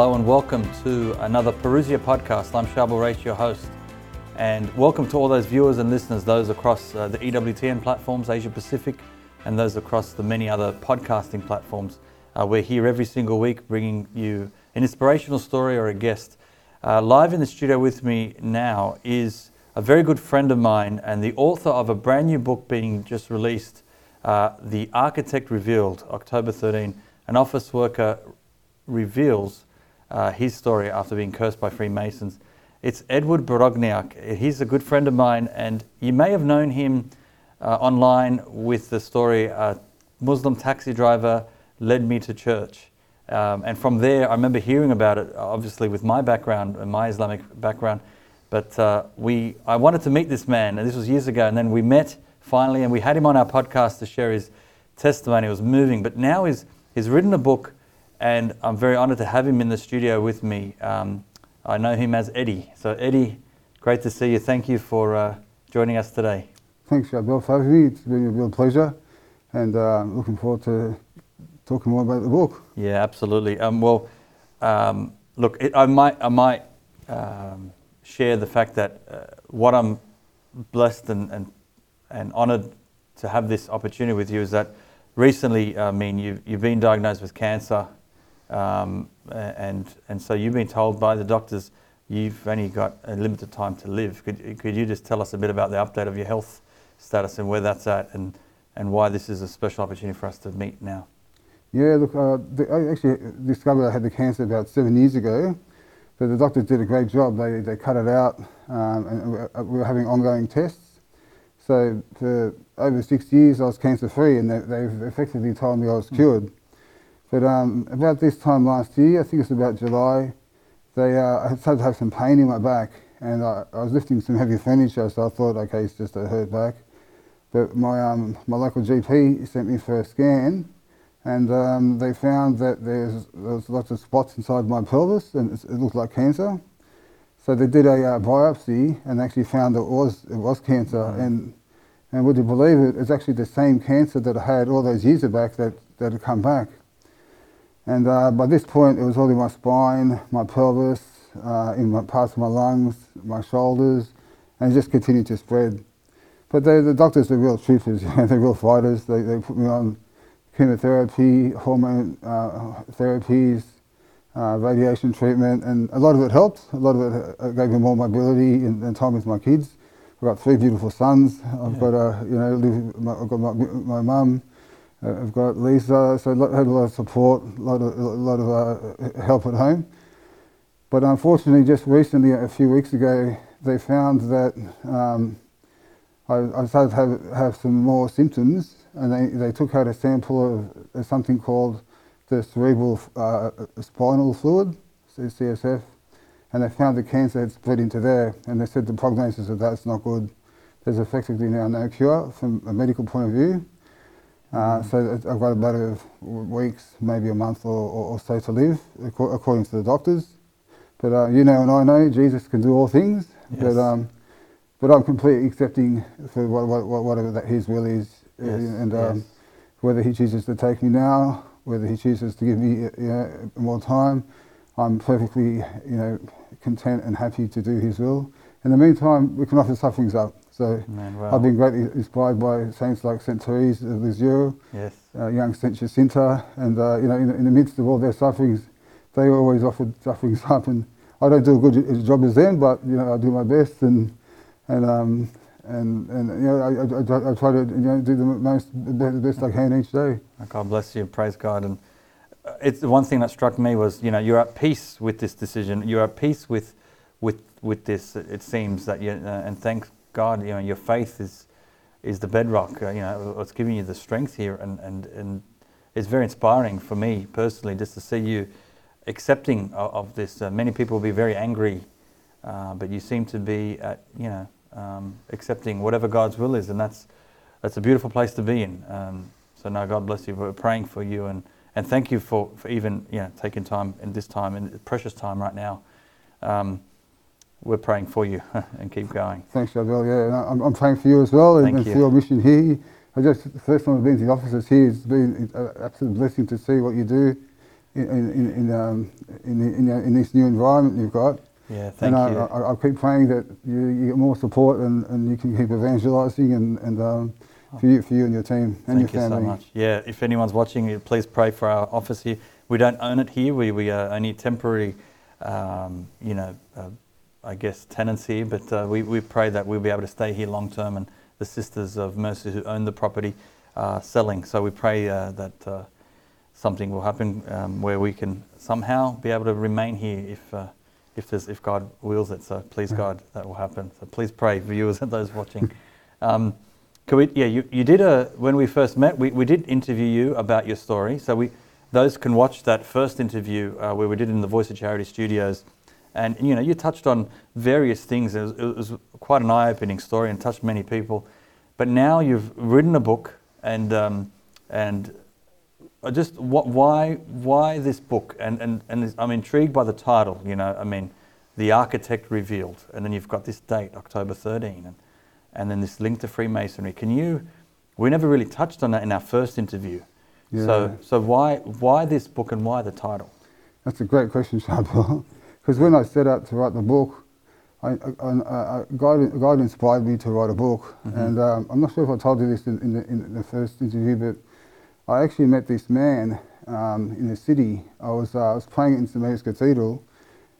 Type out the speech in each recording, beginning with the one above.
Hello and welcome to another Parousia podcast. I'm Sharbel Rach, your host. And welcome to all those viewers and listeners, those across uh, the EWTN platforms, Asia Pacific, and those across the many other podcasting platforms. Uh, we're here every single week bringing you an inspirational story or a guest. Uh, live in the studio with me now is a very good friend of mine and the author of a brand new book being just released, uh, The Architect Revealed, October 13. An office worker reveals uh, his story after being cursed by Freemasons. It's Edward Borogniak. He's a good friend of mine, and you may have known him uh, online with the story uh, Muslim taxi driver led me to church. Um, and from there, I remember hearing about it, obviously with my background and my Islamic background. But uh, we, I wanted to meet this man, and this was years ago. And then we met finally, and we had him on our podcast to share his testimony. It was moving. But now he's, he's written a book and I'm very honored to have him in the studio with me. Um, I know him as Eddie. So, Eddie, great to see you. Thank you for uh, joining us today. Thanks, Sharbel, for having me. It's been a real pleasure, and uh, looking forward to talking more about the book. Yeah, absolutely. Um, well, um, look, it, I might, I might um, share the fact that uh, what I'm blessed and, and, and honored to have this opportunity with you is that recently, I mean, you've, you've been diagnosed with cancer um, and, and so you've been told by the doctors you've only got a limited time to live. Could, could you just tell us a bit about the update of your health status and where that's at and, and why this is a special opportunity for us to meet now? Yeah, look, uh, the, I actually discovered I had the cancer about seven years ago, but the doctors did a great job. They, they cut it out um, and we were having ongoing tests. So for over six years I was cancer free and they, they've effectively told me I was cured. But um, about this time last year, I think it's about July, they, uh, I started to have some pain in my back and I, I, was lifting some heavy furniture, so I thought, okay, it's just a hurt back. But my, um, my local GP sent me for a scan and um, they found that there's, there's lots of spots inside my pelvis and it looked like cancer. So they did a uh, biopsy and actually found that it was, it was cancer. Mm-hmm. And, and would you believe it, it's actually the same cancer that I had all those years back that, that had come back. And uh, by this point, it was all in my spine, my pelvis, uh, in my parts of my lungs, my shoulders, and it just continued to spread. But they, the doctors are real troopers, they're real fighters. They, they put me on chemotherapy, hormone uh, therapies, uh, radiation treatment, and a lot of it helped. A lot of it uh, gave me more mobility and, and time with my kids. I've got three beautiful sons. I've yeah. got a, you know, live, I've got my, my mum. I've got Lisa, so I had a lot of support, a lot of, a lot of uh, help at home. But unfortunately, just recently, a few weeks ago, they found that um, I, I, started to have, have some more symptoms, and they, they took out a sample of something called the cerebral uh, spinal fluid, CSF, and they found the cancer had spread into there, and they said the prognosis of that's not good. There's effectively now no cure from a medical point of view. Uh, so I've got about a matter weeks, maybe a month or, or, or so to live, according to the doctors. But uh, you know, and I know Jesus can do all things. Yes. But um, but I'm completely accepting for what, what, whatever that His will is, uh, yes. and um, yes. whether He chooses to take me now, whether He chooses to give me you know, more time, I'm perfectly you know content and happy to do His will. In the meantime, we can offer sufferings up. So I've been greatly inspired by saints like Saint Therese of Lisieux, yes. uh, young Saint Jacinta, and uh, you know, in, in, the midst of all their sufferings, they always offered sufferings up. And I don't do a good job as them, but you know, I do my best, and and um, and and you know, I, I, I, try to you know do the most the best I can each day. God bless you, praise God, and uh, it's the one thing that struck me was you know you're at peace with this decision, you're at peace with with with this. It seems that you uh, and thank God, you know, your faith is is the bedrock. Uh, you know, what's giving you the strength here, and and and it's very inspiring for me personally just to see you accepting of, of this. Uh, many people will be very angry, uh, but you seem to be, at, you know, um, accepting whatever God's will is, and that's that's a beautiful place to be in. Um, so now, God bless you. We're praying for you, and and thank you for for even you know taking time in this time in precious time right now. Um, we're praying for you and keep going. Thanks, Sharbel. Yeah, I'm, I'm, praying for you as well and, and for your mission here. I just the first time I've been to the offices here, it's been an absolute blessing to see what you do in in in, um, in, in, in this new environment you've got. Yeah, thank and you. I, I, I keep praying that you, you get more support and, and you can keep evangelising and, and um, for you for you and your team and Thank your you so much. Yeah, if anyone's watching, please pray for our office here. We don't own it here. We, we are only temporary, um, you know, uh, I guess tenants here, but uh, we, we pray that we'll be able to stay here long term and the Sisters of Mercy who own the property are selling. So we pray uh, that uh, something will happen um, where we can somehow be able to remain here if, uh, if, there's, if God wills it. So please, God, that will happen. So please pray, viewers and those watching. Um, can we, yeah, you, you did a, when we first met, we, we did interview you about your story. So we, those can watch that first interview uh, where we did in the Voice of Charity studios. And, you know, you touched on various things. It was, it was quite an eye-opening story and touched many people. But now you've written a book and, um, and I just, what, why, why this book? And, and, and I'm intrigued by the title, you know, I mean, The Architect Revealed. And then you've got this date, October 13. And, and then this link to Freemasonry. Can you? We never really touched on that in our first interview. Yeah. So, so why why this book and why the title? That's a great question, Sharbel. Because when I set out to write the book, I, I, I, God, God inspired me to write a book. Mm-hmm. And um, I'm not sure if I told you this in, in, the, in the first interview, but I actually met this man um, in the city. I was, uh, I was playing in St Mary's Cathedral,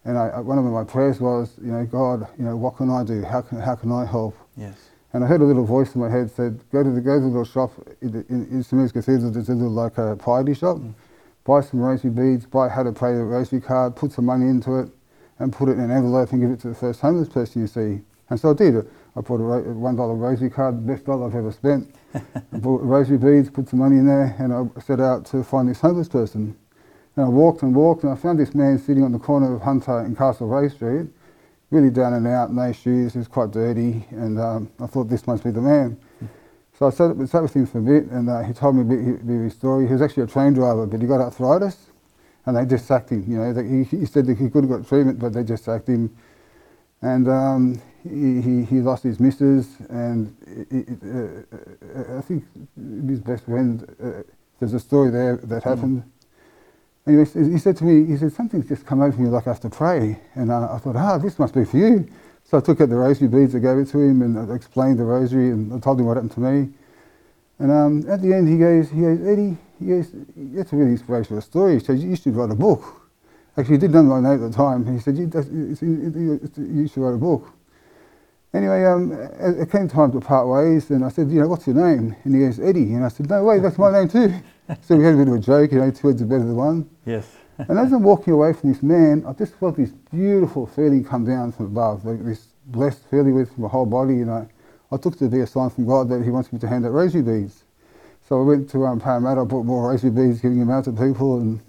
and I, one of my prayers was, you know, God, you know, what can I do? How can, how can I help? Yes. And I heard a little voice in my head said, go to the, go to the little shop in, the, in, in St Mary's Cathedral, there's a little like a piety shop, buy some rosary beads, buy how to pray a rosary card, put some money into it, and put it in an envelope and give it to the first homeless person you see. And so I did. I bought a one dollar rosary card, the best dollar I've ever spent. I bought rosary beads, put some money in there, and I set out to find this homeless person. And I walked and walked, and I found this man sitting on the corner of Hunter and Castlereagh Street, really down and out, no shoes, he was quite dirty, and um, I thought this must be the man. So I sat, sat with him for a bit, and uh, he told me a bit, a bit of his story. He was actually a train driver, but he got arthritis, and they just sacked him. You know, they, he, he said that he could have got treatment, but they just sacked him. And um, he, he, he lost his missus, and it, it, uh, uh, I think his best friend. Uh, there's a story there that happened. Anyway, he said to me, he said, something's just come over me like I have to pray. And uh, I thought, ah, this must be for you. So I took out the rosary beads, I gave it to him, and I explained the rosary, and I told him what happened to me. And um, at the end, he goes, he goes, Eddie, he goes, that's a really inspirational story. He said, you should write a book. Actually, he didn't know my name at the time. He said, you, should write a book. Anyway, um, it came time to part ways, and I said, you know, what's your name? And he goes, Eddie. And I said, no way, that's my name too. so we had a bit of a joke, you know, two words are better than one. Yes. And as I'm walking away from this man, I just felt this beautiful feeling come down from above, like this blessed feeling with my whole body. You know, I took to be a sign from God that He wants me to hand out rosary beads. So I went to um, Parramatta, I bought more rosary beads, giving them out to people. And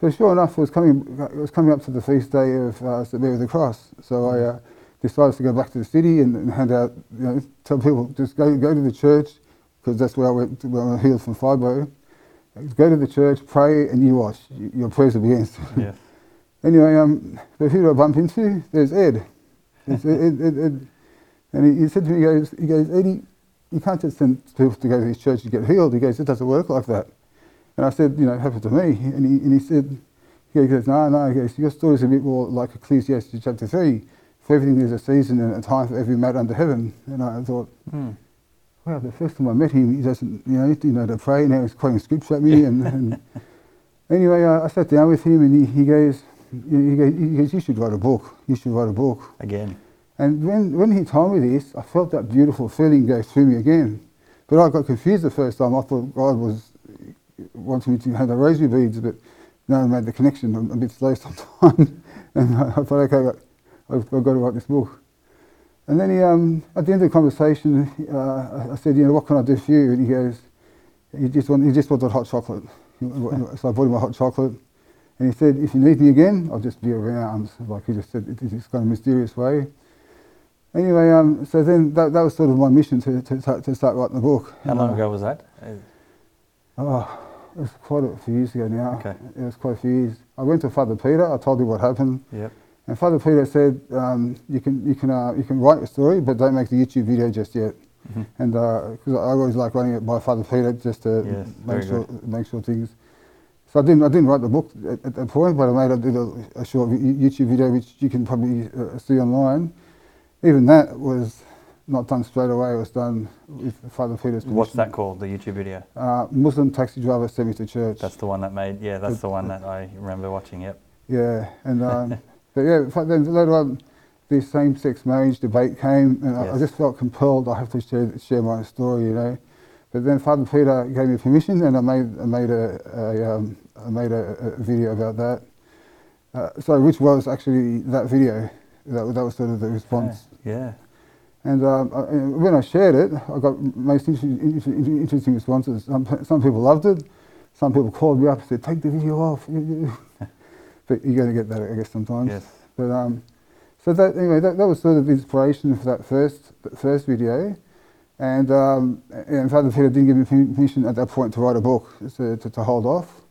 but sure enough, it was coming, it was coming up to the feast day of uh, St Mary of the Cross. So I uh, decided to go back to the city and, and hand out, you know, tell people just go go to the church because that's where I went to, when I healed from fibro. Go to the church, pray, and you watch. Your prayers will be answered. Yes. Anyway, um, the do I bump into? There's Ed. There's Ed, Ed, Ed. And he, he said to me, he goes, he goes, Eddie, you can't just send people to go to this church to get healed. He goes, it doesn't work like that. And I said, you know, it happened to me. And he, and he said, he goes, no, no, he goes, your story's a bit more like Ecclesiastes chapter 3. For everything there's a season and a time for every matter under heaven. And I thought, Mm. Well, the first time I met him, he doesn't, you know, he didn't know to pray, and he was quoting scripture at me. And, and anyway, uh, I sat down with him, and he, he goes, he goes, he goes, you should write a book. You should write a book. Again. And when, when he told me this, I felt that beautiful feeling go through me again. But I got confused the first time. I thought God was wanting me to have the rosary beads, but no, I made the connection. I'm a bit slow sometimes. and I thought, okay, I've, I've got to write this book. And then he, um, at the end of the conversation, uh, I- said, you know, what can I do for you? And he goes, he just, want, he just wanted hot chocolate. So I bought him a hot chocolate. And he said, if you need me again, I'll just be around. Like he just said, it- it's kind of mysterious way. Anyway, um, so then that, that was sort of my mission to, to, start- to start writing the book. How long Uh, ago was that? Uh, Oh, it was quite a few years ago now. Okay. It was quite a few years. I went to Father Peter. I told him what happened, Yep. And Father Peter said, um, "You can, you can, uh, you can write your story, but don't make the YouTube video just yet." Mhm. And because I always like running it by Father Peter just to Yes, make sure, make sure things. So I didn't, I didn't write the book at, at that point, but I made I did a, a short YouTube video which you can probably uh, see online. Even that was not done straight away. It was done with Father Peter's permission. What's that called? The YouTube video. Uh, Muslim taxi driver sent me to church. That's the one that made. Yeah, that's the one that I remember watching. Yep. Yeah, and um, but yeah, then later on, the same-sex marriage debate came, and I, I just felt compelled. I have to share share my story, you know. But then Father Peter gave me permission, and I made I made a, a um, I made a, a video about that. Uh, so which was actually that video. That, was- that was sort of the response. Yeah. And, um, I, when I shared it, I got most interesting responses. Some, some people loved it. Some people called me up and said, "Take the video off." but you're going to get that, I guess, sometimes. Yes. But um, so that anyway, that, that was sort of inspiration for that first that first video, and um, and Father Peter didn't give me permission at that point to write a book to, to, to hold off.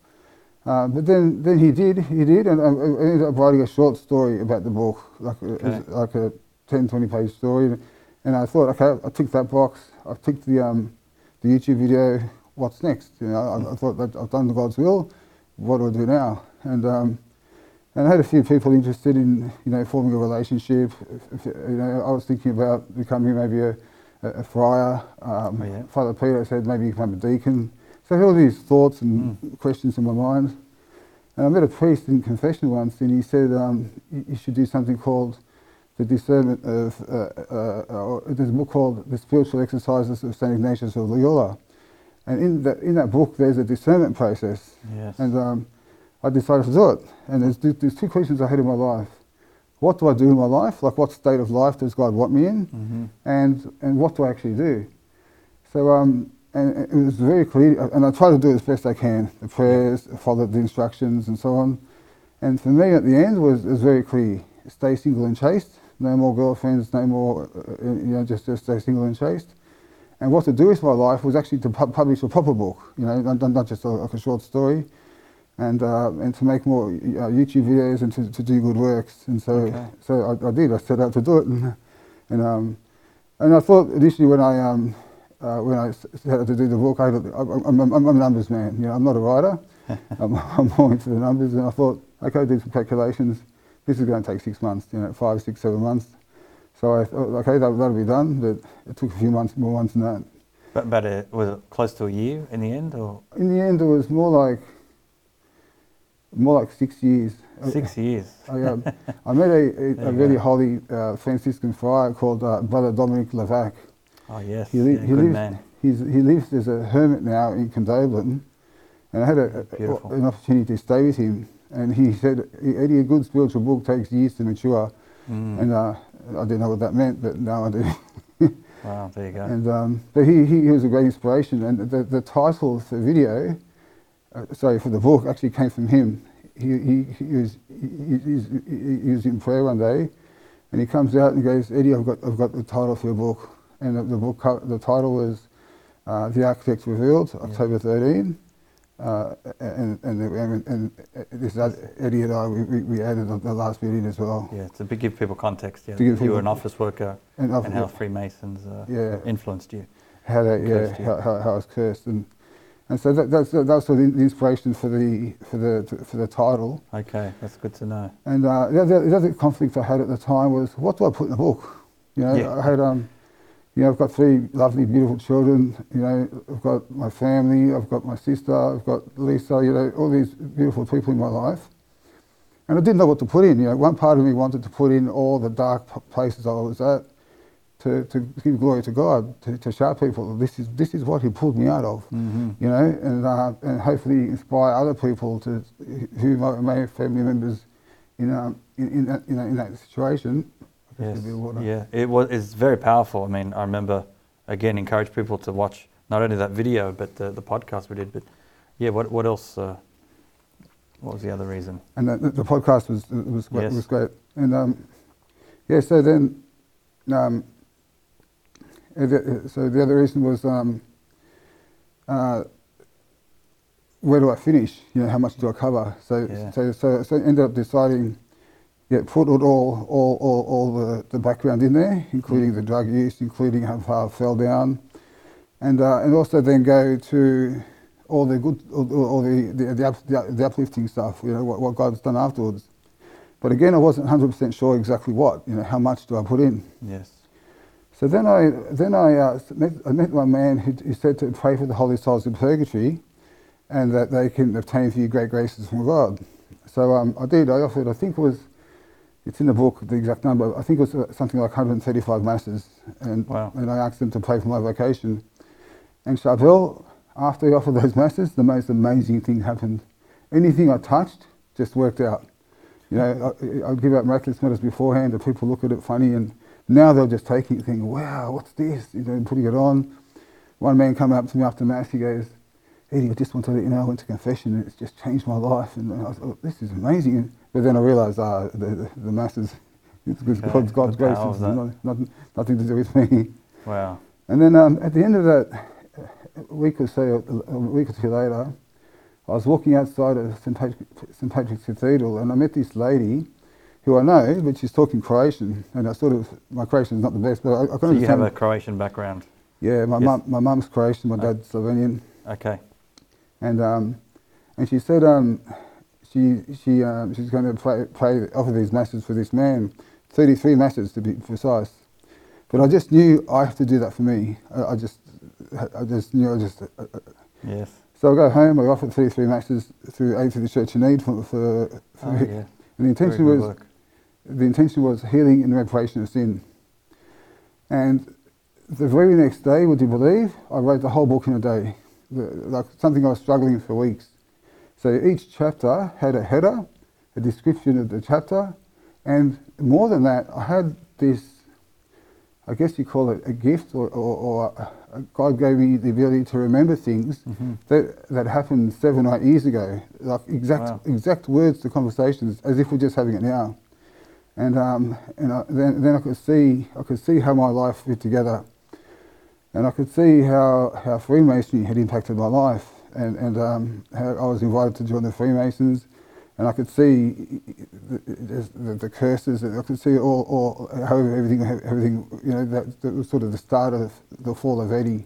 Uh, but then, then he did, he did, and I, I ended up writing a short story about the book, like a, Okay. like a 10, 20 page story. And I thought, okay, I ticked that box, I ticked the, um, the YouTube video, what's next? You know, I, I thought that I've done God's will, what do I do now? And, um, and I had a few people interested in, you know, forming a relationship. If- if- You know, I was thinking about becoming maybe a, a, friar. Um, Oh, yeah. Father Peter said maybe become a deacon. So I had all these thoughts and Mm. questions in my mind. And I met a priest in confession once, and he said um, you you should do something called the discernment of. Uh, uh, uh, there's a book called The Spiritual Exercises of Saint Ignatius of Loyola, and in that in that book there's a discernment process. Yes. And um, I decided to do it. And there's, there's two questions I had in my life. What do I do in my life? Like, what state of life does God want me in? hmm And, and what do I actually do? So, um, and it was very clear, and I try to do it as best I can. The prayers, follow the instructions, and so on. And for me, at the end, was, was very clear. Stay single and chaste. No more girlfriends, no more, uh, you know, just, just stay single and chaste. And what to do with my life was actually to pu- publish a proper book, you know, not, not just a, like a short story, and uh, and to make more uh, YouTube videos and to, to do good works. And so Okay. so I, I did. I set out to do it, and and um, and I thought initially when I um uh, when I set out to do the book, I, I'm, I'm, I'm a numbers man. You know, I'm not a writer. I'm, I'm more into the numbers, and I thought, okay, I did some calculations. This is going to take six months, you know, five, six, seven months. So I thought, okay, that, that'll be done, but it took a few months, more months than that. But but uh, was it close to a year in the end, or In the end, it was more like more like six years. six years? I, um, I met a, a, a go. holy uh, Franciscan friar called uh, Brother Dominic Lavac. Oh yes. He, li- yeah, he good lives. man. He's, he lives as a hermit now in Condobolin, and I had a, an opportunity to stay with him. And he said, Eddie, a good spiritual book takes years to mature. Mm. And uh, I didn't know what that meant, but now I do. wow, there you go. And um, but he, he, he was a great inspiration. And the, the title for the video, uh, sorry, for the book actually came from him. He, he, he, was, he, he, he was in prayer one day, and he comes out and goes, Eddie, I've got, I've got the title for your book. And the, the book, the title was uh, The Architect Revealed, October 13. Uh, and, and, and, and this is Eddie and I, we, we added the, the last bit in as well. Yeah, to give people context. Yeah, you were an office worker, And, and how Freemasons uh, yeah, influenced you. how that, yeah, you. how, how, how I was cursed, and and so that, that's that's sort of the inspiration for the for the for the title. Okay, that's good to know. And uh, the, other, the other conflict I had at the time was what do I put in the book? You know, Yeah. I had um, you know, I've got three lovely, beautiful children. You know, I've got my family, I've got my sister, I've got Lisa. You know, all these beautiful people in my life. And I didn't know what to put in. You know, one part of me wanted to put in all the dark places I was at, to, to give glory to God, to, to show people this is this is what He pulled me out of. hmm You know, and uh, and hopefully inspire other people to who might, may have family members in um, in, in that you know in that situation. Yes. a bit of water. Yeah, it was. It's very powerful. I mean, I remember again encourage people to watch not only that video but the, the podcast we did. But yeah, what what else? Uh, what was the other reason? and the, the podcast was was great, Yes. was great. And um, yeah, so then, um, the, so the other reason was um, uh, where do I finish? You know, how much do I cover? So Yeah. so so so I ended up deciding. Yeah, put all all all all, the, the background in there, including the drug use, including how far I fell down, and uh, and also then go to all the good, all, all the, the, the, up- the, the uplifting stuff, you know, what, what God's done afterwards. But again, I wasn't 100% sure exactly what, you know, how much do I put in. Yes. So then I, then I, uh, met, I met one man who, who said to pray for the holy souls in purgatory and that they can obtain for you great graces from God. So um, I did, I offered, I think it was, it's in the book, the exact number, I think it was uh, something like 135 masses. And, Wow. and I asked them to pray for my vocation. And Sharbel, after he offered those masses, the most amazing thing happened. Anything I touched just worked out. You know, I, I'd give out miraculous medals beforehand, and people look at it funny, and now they're just taking it, thinking, "Wow, what's this?" You know, putting it on. One man came up to me after mass. He goes, "Eddie, I just want to let you know I went to confession, and it's just changed my life." And I thought, "This is amazing." But then I realised, ah, the, the, the masses, it's God's, Okay, God's, God's grace. It's that. not, not, nothing to do with me. Wow. And then um, at the end of that, a week or so, a week or two later, I was walking outside of St. Patrick, St. Patrick's Cathedral and I met this lady who I know, but she's talking Croatian. And I sort of, my Croatian is not the best, but I, I can So you have a Croatian background. yeah, my, Yes. mum, my mum's Croatian, my Oh. dad's Slovenian. Okay. And, um, and she said um, she, she, um, she's going to play, play, offer these masses for this man, 33 masses to be precise. But I just knew I have to do that for me. I, I just, I just knew I just. Uh, uh, Yes. so I go home. I offer 33 masses through Aid for the Church in Need for, for, for Oh, yeah. and the intention was work. The intention was healing and reparation of sin. And the very next day, would you believe, I wrote the whole book in a day, the, like something I was struggling for weeks. So each chapter had a header, a description of the chapter, and more than that, I had this, I guess you call it a gift, or, or, or uh, God gave me the ability to remember things Mhm. that, that happened seven or eight years ago, like exact Wow. exact words to conversations, as if we're just having it now. And um, and I, then then I could see I could see how my life fit together, and I could see how how Freemasonry had impacted my life, and and um, how I was invited to join the Freemasons, and I could see the, the, the curses, and I could see all, all how everything everything you know that, that was sort of the start of the fall of Eddie.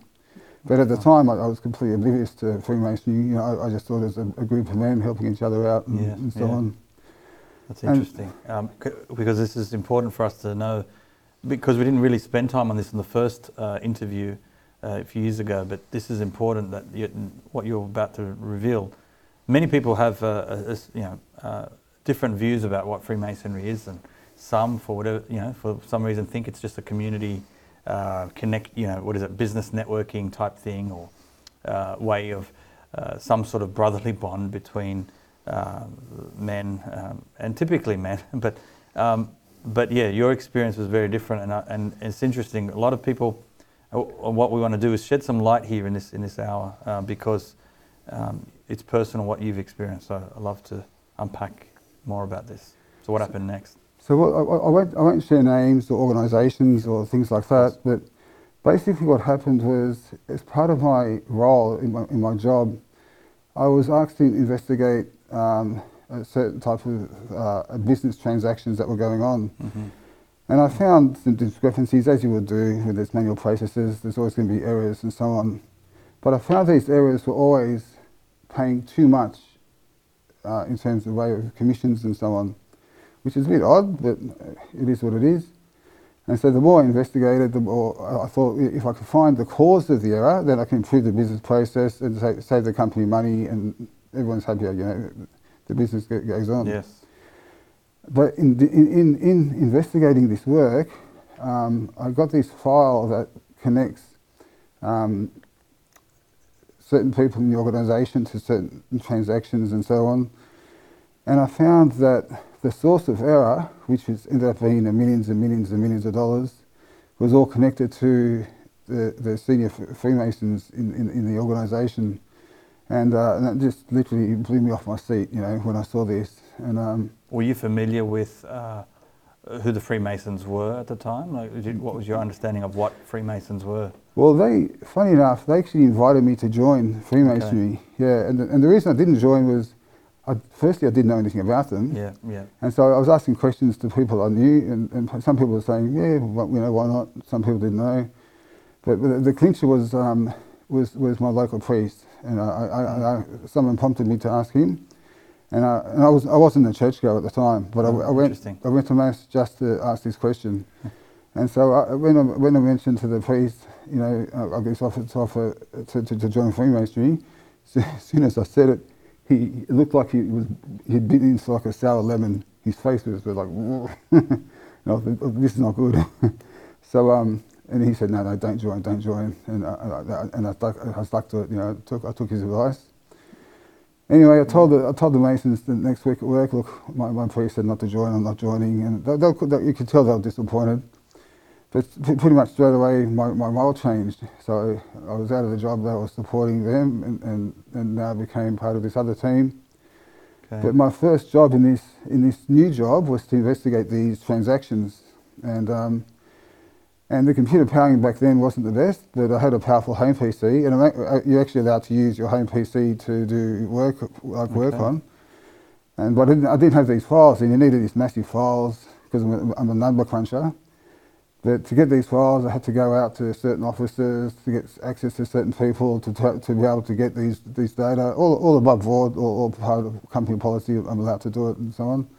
But at the time, I, I was completely oblivious to Freemasonry. You know, I, I just thought it was a, a group of men helping each other out and, Yeah, and so yeah. on. That's interesting um, c- because this is important for us to know because we didn't really spend time on this in the first uh, interview uh, a few years ago, but this is important that you, what you're about to reveal. Many people have uh, a- a you know uh, different views about what Freemasonry is, and some, for whatever you know, for some reason, think it's just a community uh, connect. You know, what is it, business networking type thing, or uh, way of uh, some sort of brotherly bond between uh, men um, and typically men. But um, but yeah, your experience was very different, and, uh, and it's interesting. A lot of people. uh, What we want to do is shed some light here in this in this hour uh, because um, it's personal what you've experienced. So I love to unpack more about this. So what happened next? So what, I, I, won't, I won't share names or organisations or things like that, but basically what happened was, as part of my role in my, in my job, I was asked to investigate um, a certain type of uh, business transactions that were going on. Mm-hmm. And I found some discrepancies, as you would do with these manual processes. There's always going to be errors and so on. But I found these errors were always paying too much uh, in terms of way of commissions and so on, which is a bit odd, but it is what it is. And so the more I investigated, the more I thought if I could find the cause of the error, then I can improve the business process and save, save the company money, and everyone's happier. You know, the business goes on. Yes. But in, the- in, in, in investigating this work, um, I got this file that connects um, certain people in the organisation to certain transactions and so on. And I found that the source of error, which was ended up being millions and millions and millions of dollars, was all connected to the, the senior Freemasons in, in, in the organisation. And, uh, and that just literally blew me off my seat, you know, when I saw this. And um, Were you familiar with uh, who the Freemasons were at the time? Like, did, what was your understanding of what Freemasons were? Well, they, funny enough, they actually invited me to join Freemasonry. Yeah, and the, and the reason I didn't join was, I, firstly, I didn't know anything about them, Yeah, yeah. and so I was asking questions to people I knew, and, and some people were saying, yeah, well, you know, why not? Some people didn't know, but, but the clincher was um, was, was my local priest, and I, I, I, I, someone prompted me to ask him, and I, and I was I wasn't a churchgoer at the time, but I, Oh, I went. I went to mass just to ask this question, and so I, when I, when I mentioned to the priest, you know, I, I guess offered to offer to, to, to join Freemasonry, so, as soon as I said it, he it looked like he was he'd bitten into like a sour lemon. His face was like, and I thought, "Oh, this is not good. so um, and he said, no, no, don't join, don't join, and I, I, and I stuck I stuck to it. You know, I took I took his advice. Anyway, I told the I told the Masons the next week at work, look, my, my priest said not to join, I'm not joining, and they, they, they, you could tell they were disappointed. But pretty much straight away, my, my role changed. So I was out of the job that I was supporting them, and, and, and now became part of this other team. Okay. But my first job in this in this new job was to investigate these transactions, and um, and the computer powering back then wasn't the best. But I had a powerful home PC, and uh, you're actually allowed to use your home PC to do work like work Okay. on. And but I didn't, I didn't have these files, and you needed these massive files because I'm a, I'm a number cruncher. But to get these files, I had to go out to certain offices to get access to certain people to, t- to be able to get these, these data, all, all above board, all, all part of company policy, I'm allowed to do it and so on.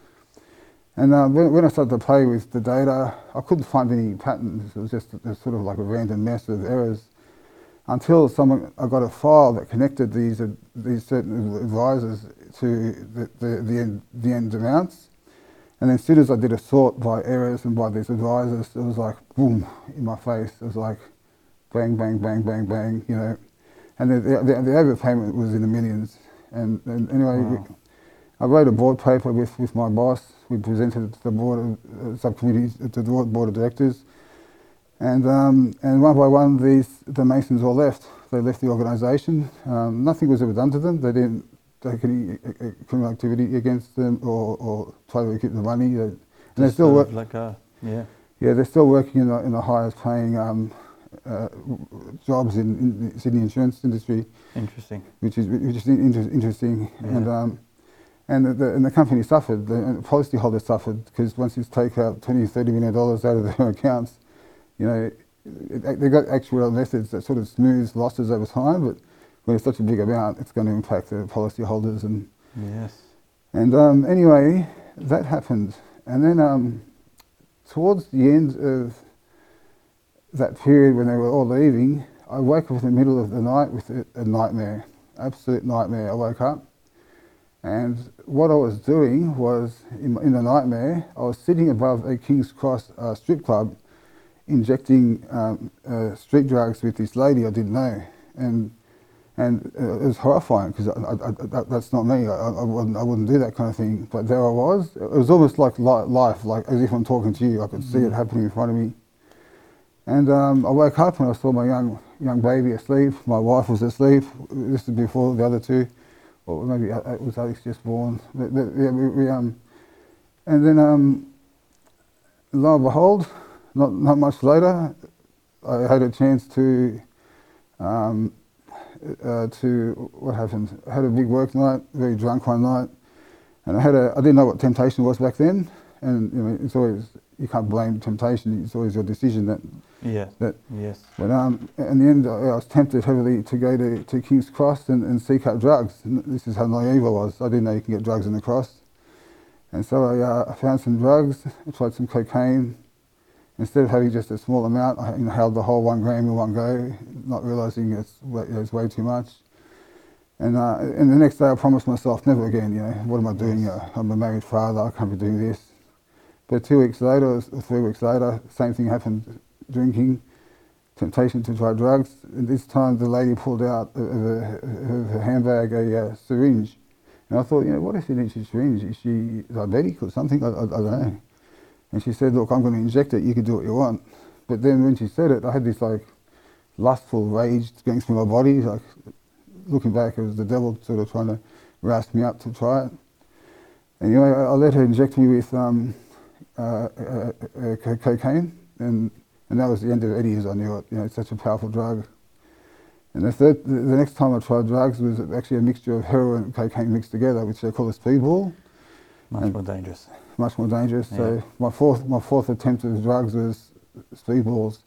And uh, when, when I started to play with the data, I couldn't find any patterns. It was just a, sort of like a random mess of errors until someone, I got a file that connected these, uh, these certain advisors to the, the, the, end, the end amounts. And then as soon as I did a sort by errors and by these advisors, it was like boom in my face. It was like bang, bang, bang, bang, bang, you know. And the, the, the overpayment was in the millions. And, and anyway, Wow. I wrote a board paper with, with my boss. We presented it to the board of uh, subcommittees, to the board of directors. And, um, and one by one, these, the Masons all left. They left the organisation. Um, nothing was ever done to them. They didn't take any uh, uh, criminal activity against them or, or try to keep the money. They, and they're still, sort work, like a, yeah. yeah, they're still working in the, in the highest paying um, uh, jobs in, in the Sydney insurance industry Interesting. which is which is inter- interesting. And Yeah. um, and the, the, and the company suffered. The policyholders suffered because once you take out 20, 30 million dollars out of their accounts, you know, they got actual methods that sort of smooths losses over time. But when it's such a big amount, it's going to impact the policyholders. And Yes. and um, anyway, that happened. And then um, towards the end of that period when they were all leaving, I woke up in the middle of the night with a, a nightmare, absolute nightmare. I woke up, and what I was doing was, in, in the nightmare, I was sitting above a King's Cross uh, strip club, injecting um, uh, street drugs with this lady I didn't know, and and uh, it was horrifying because that, that's not me. I, I, wouldn't I wouldn't do that kind of thing. But there I was. It was almost like li- life, like as if I'm talking to you. I could see it happening in front of me. And um, I woke up and I saw my young young baby asleep. My wife was asleep. This is before the other two, or maybe uh, it was Alex just born. But, but, yeah, we, we, um, and then um, lo and behold, not not much later, I had a chance to um, uh, to what happened. I had a big work night, very drunk one night, and I had a I didn't know what temptation was back then, and you know it's always you can't blame temptation. It's always your decision that Yeah. that. Yes. But um, in the end, I I was tempted heavily to go to, to King's Cross and, and seek out drugs. And this is how naive I was. I didn't know you can get drugs in the cross. And so I, uh, I found some drugs, I tried some cocaine. Instead of having just a small amount, I inhaled the whole one gram in one go, not realizing it's, way- it's way too much. And, uh, and the next day I promised myself, never again, you know, what am I doing? Uh, I'm a married father, I can't be doing this. But two weeks later, or three weeks later, same thing happened, drinking, temptation to try drugs. And this time the lady pulled out of her, her handbag a uh, syringe. And I thought, you know, what if she needs a syringe? Is she diabetic or something? I, I, I don't know. And she said, look, I'm going to inject it. You can do what you want. But then when she said it, I had this like lustful rage going through my body. Like looking back, it was the devil sort of trying to rouse me up to try it. Anyway, I, let her inject me with um, uh, uh, uh, cocaine, and and that was the end of Eddie as I knew it. You know, it's such a powerful drug. And the, third, the, next time I tried drugs was actually a mixture of heroin and cocaine mixed together, which they call a speedball, Much And- more dangerous. much more dangerous. Yeah. So my fourth my fourth attempt at drugs was speedballs,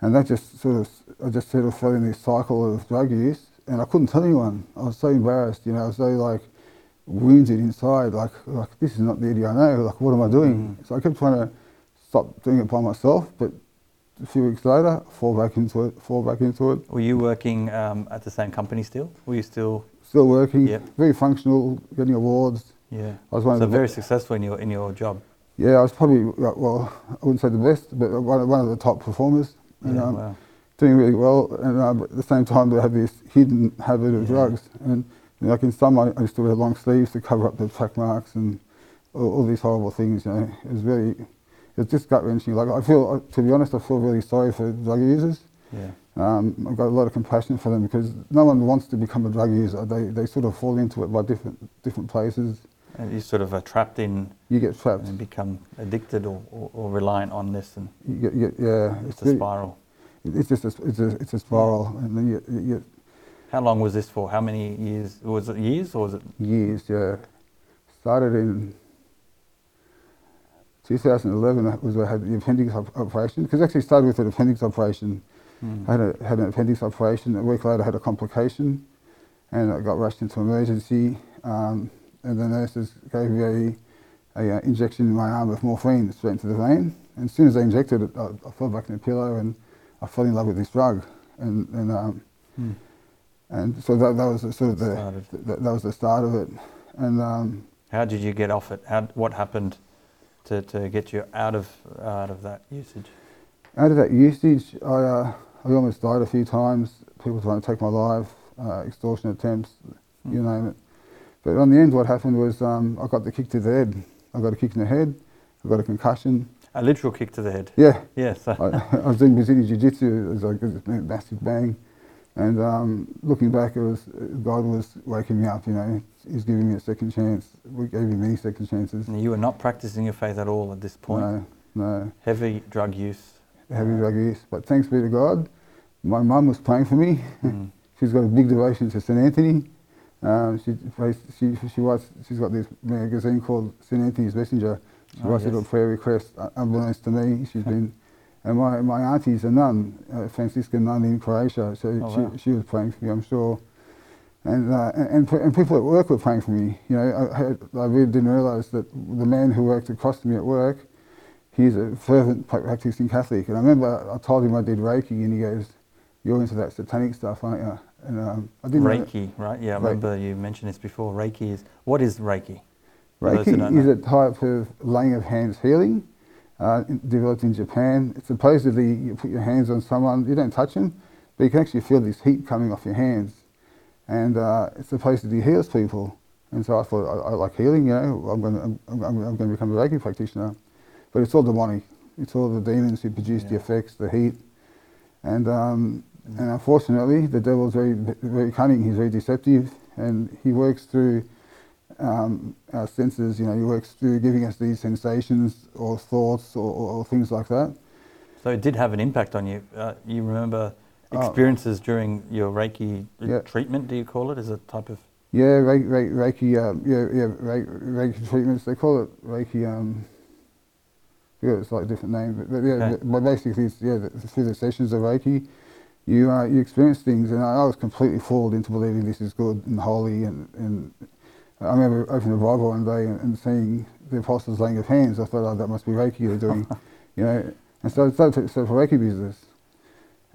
and that just sort of I just sort of fell in this cycle of drug use, and I couldn't tell anyone. I was so embarrassed, you know, I was so like wounded inside, like like this is not the Eddie I know. Like what am I doing? Mm. So I kept trying to stop doing it by myself, but a few weeks later, fall back into it, fall back into it. Were you working um, at the same company still? Were you still? Still working, Yep. very functional, getting awards. Yeah. I was one So of the very successful in your in your job. Yeah, I was probably uh, well, I wouldn't say the best, but one of, one of the top performers, and Yeah, um, wow. doing really well. And um, at the same time, they had this hidden habit of Yeah. drugs, and you know, like in some, I used to wear long sleeves to cover up the track marks and all, all these horrible things. You know, it was really, it's just gut wrenching. Like I feel, to be honest, I feel really sorry for drug users. Yeah. Um, I've got a lot of compassion for them because no one wants to become a drug user. They they sort of fall into it by different different places. And you sort of are trapped in You get trapped. and become addicted or, or, or reliant on this, and You get, you get yeah. it's a spiral. It's just a, it's a, it's a spiral, and then you, you How long was this for? How many years? Was it years or was it? years. Yeah, started in 2011 was I had the appendix op- operation. Because actually started with an appendix operation. Mm. I had, a, had an appendix operation. A week later, I had a complication, and I got rushed into emergency. Um, and the nurses gave me a, a uh, injection in my arm of morphine straight into the vein. And as soon as they injected it, I, I fell back in the pillow and I fell in love with this drug. And, and um, Mm. and so that, that was the sort of the that, that was the start of it. And um, How did you get off it? How, what happened to, to get you out of out of that usage? out of that usage, I uh, I almost died a few times. People trying to take my life, uh, extortion attempts, you Mm. name it. But on the end, what happened was um, I got the kick to the head. I got a kick in the head. I got a concussion. A literal kick to the head. Yeah, Yes. I, I was doing Brazilian Jiu-Jitsu. It was like this massive bang. And um, looking back, it was God was waking me up. You know, He's giving me a second chance. We gave me many second chances. you were not practicing your faith at all at this point. No, no, Heavy drug use. heavy drug use. But thanks be to God, my mum was praying for me. Mm. She's got a big devotion to St Anthony. Um, she, prays- she, she writes, she's got this magazine called St Anthony's Messenger. She Oh, writes yes. little prayer requests, uh, unbeknownst to me. She's been, and my, my auntie's a nun, a Franciscan nun in Croatia, so Oh, she, wow. she was praying for me, I'm sure. And, uh, and, and, people at work were praying for me. You know, I, had, I really didn't realise that the man who worked across from me at work, he's a fervent practicing Catholic. And I remember I told him I did Reiki, and he goes, "You're into that satanic stuff, aren't you?" And um, I didn't. Reiki, right? Yeah, I Reiki. remember you mentioned this before. Reiki is what is Reiki? For those who don't Reiki is a type of laying of hands healing uh, developed in Japan. It's supposedly you put your hands on someone, you don't touch them, but you can actually feel this heat coming off your hands. And uh, it supposedly heals people. And so I thought, I, I like healing, you know, I'm going to I'm, I'm, I'm going to become a Reiki practitioner. But it's all demonic. It's all the demons who produce the effects, the heat. And, um, and unfortunately, the devil's very, very cunning. He's very deceptive, and he works through um, our senses. You know, he works through giving us these sensations or thoughts or, or, or things like that. So it did have an impact on you. Uh, you remember. Experiences during your Reiki Yeah. treatment? Do you call it as a type of? Yeah, Reiki, Reiki, Reiki um, yeah, yeah, Reiki, Reiki treatments. They call it Reiki. Um, yeah, it's like a different name, but, but yeah, Okay. but basically, it's, yeah, the, through the sessions of Reiki, you uh, you experience things, and I, I was completely fooled into believing this is good and holy, and, and I remember opening the Bible one day and, and seeing the apostles laying of hands. I thought, oh, that must be Reiki they're doing, you know, and so I started to set up Reiki business.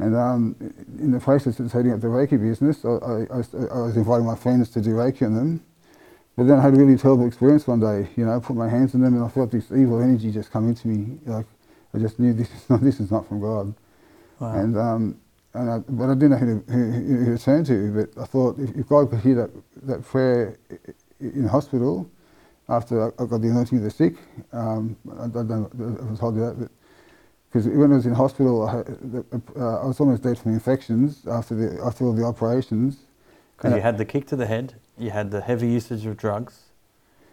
And um, in the process of setting up the Reiki business, I, I, I was- inviting my friends to do Reiki on them. But then I had a really terrible experience one day. You know, I put my hands on them and I felt this evil energy just come into me. Like I just knew this is not this is not from God. Wow. And um, and I, but I didn't know who to, who, who to turn to. But I thought if, if God could hear that that prayer in hospital after I I got the anointing of the sick, um, I, I don't know if I was told you that, because when I was in hospital, I, uh, I was almost dead from infections after the after all the operations. Because you had the kick to the head, you had the heavy usage of drugs,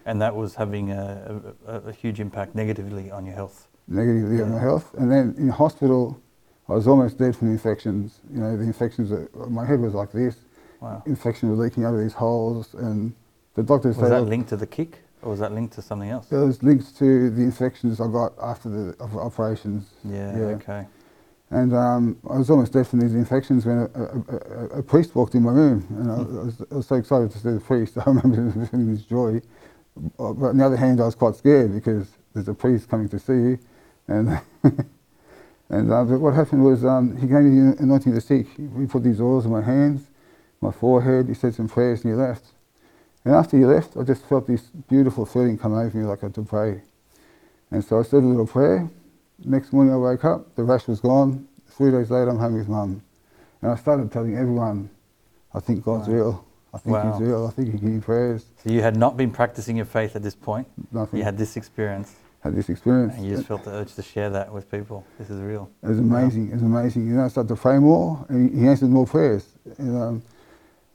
and that was having a, a, a huge impact negatively on your health. negatively on Yeah. my health. And then in hospital, I was almost dead from infections. You know, the infections, my head was like this. Wow. Infection was leaking out of these holes. And the doctors Was said that linked to the kick, or was that linked to something else? it was linked to the infections I got after the of operations. Yeah, Yeah. okay. And um, I was almost dead from these infections when a, a, a, a priest walked in my room, and I, I, was, I, was, so excited to see the priest. I remember feeling this joy. But on the other hand, I was quite scared because there's a priest coming to see you, and and uh, but what happened was um, he gave me the anointing the sick. He put these oils on my hands, my forehead. He said some prayers, and he left. And after he left, I just felt this beautiful feeling come over me like I had to pray. And so I said a little prayer, Next morning I woke up, the rash was gone. Three days later, I'm home with mum. And I started telling everyone, I think God's wow. real. I think wow. He's real. I think He can hear prayers. So you had not been practicing your faith at this point? Nothing. You had this experience? Had this experience. And you just felt the urge to share that with people. This is real. It was amazing. Wow. It was amazing. You know, I started to pray more, and He answered more prayers. And, um,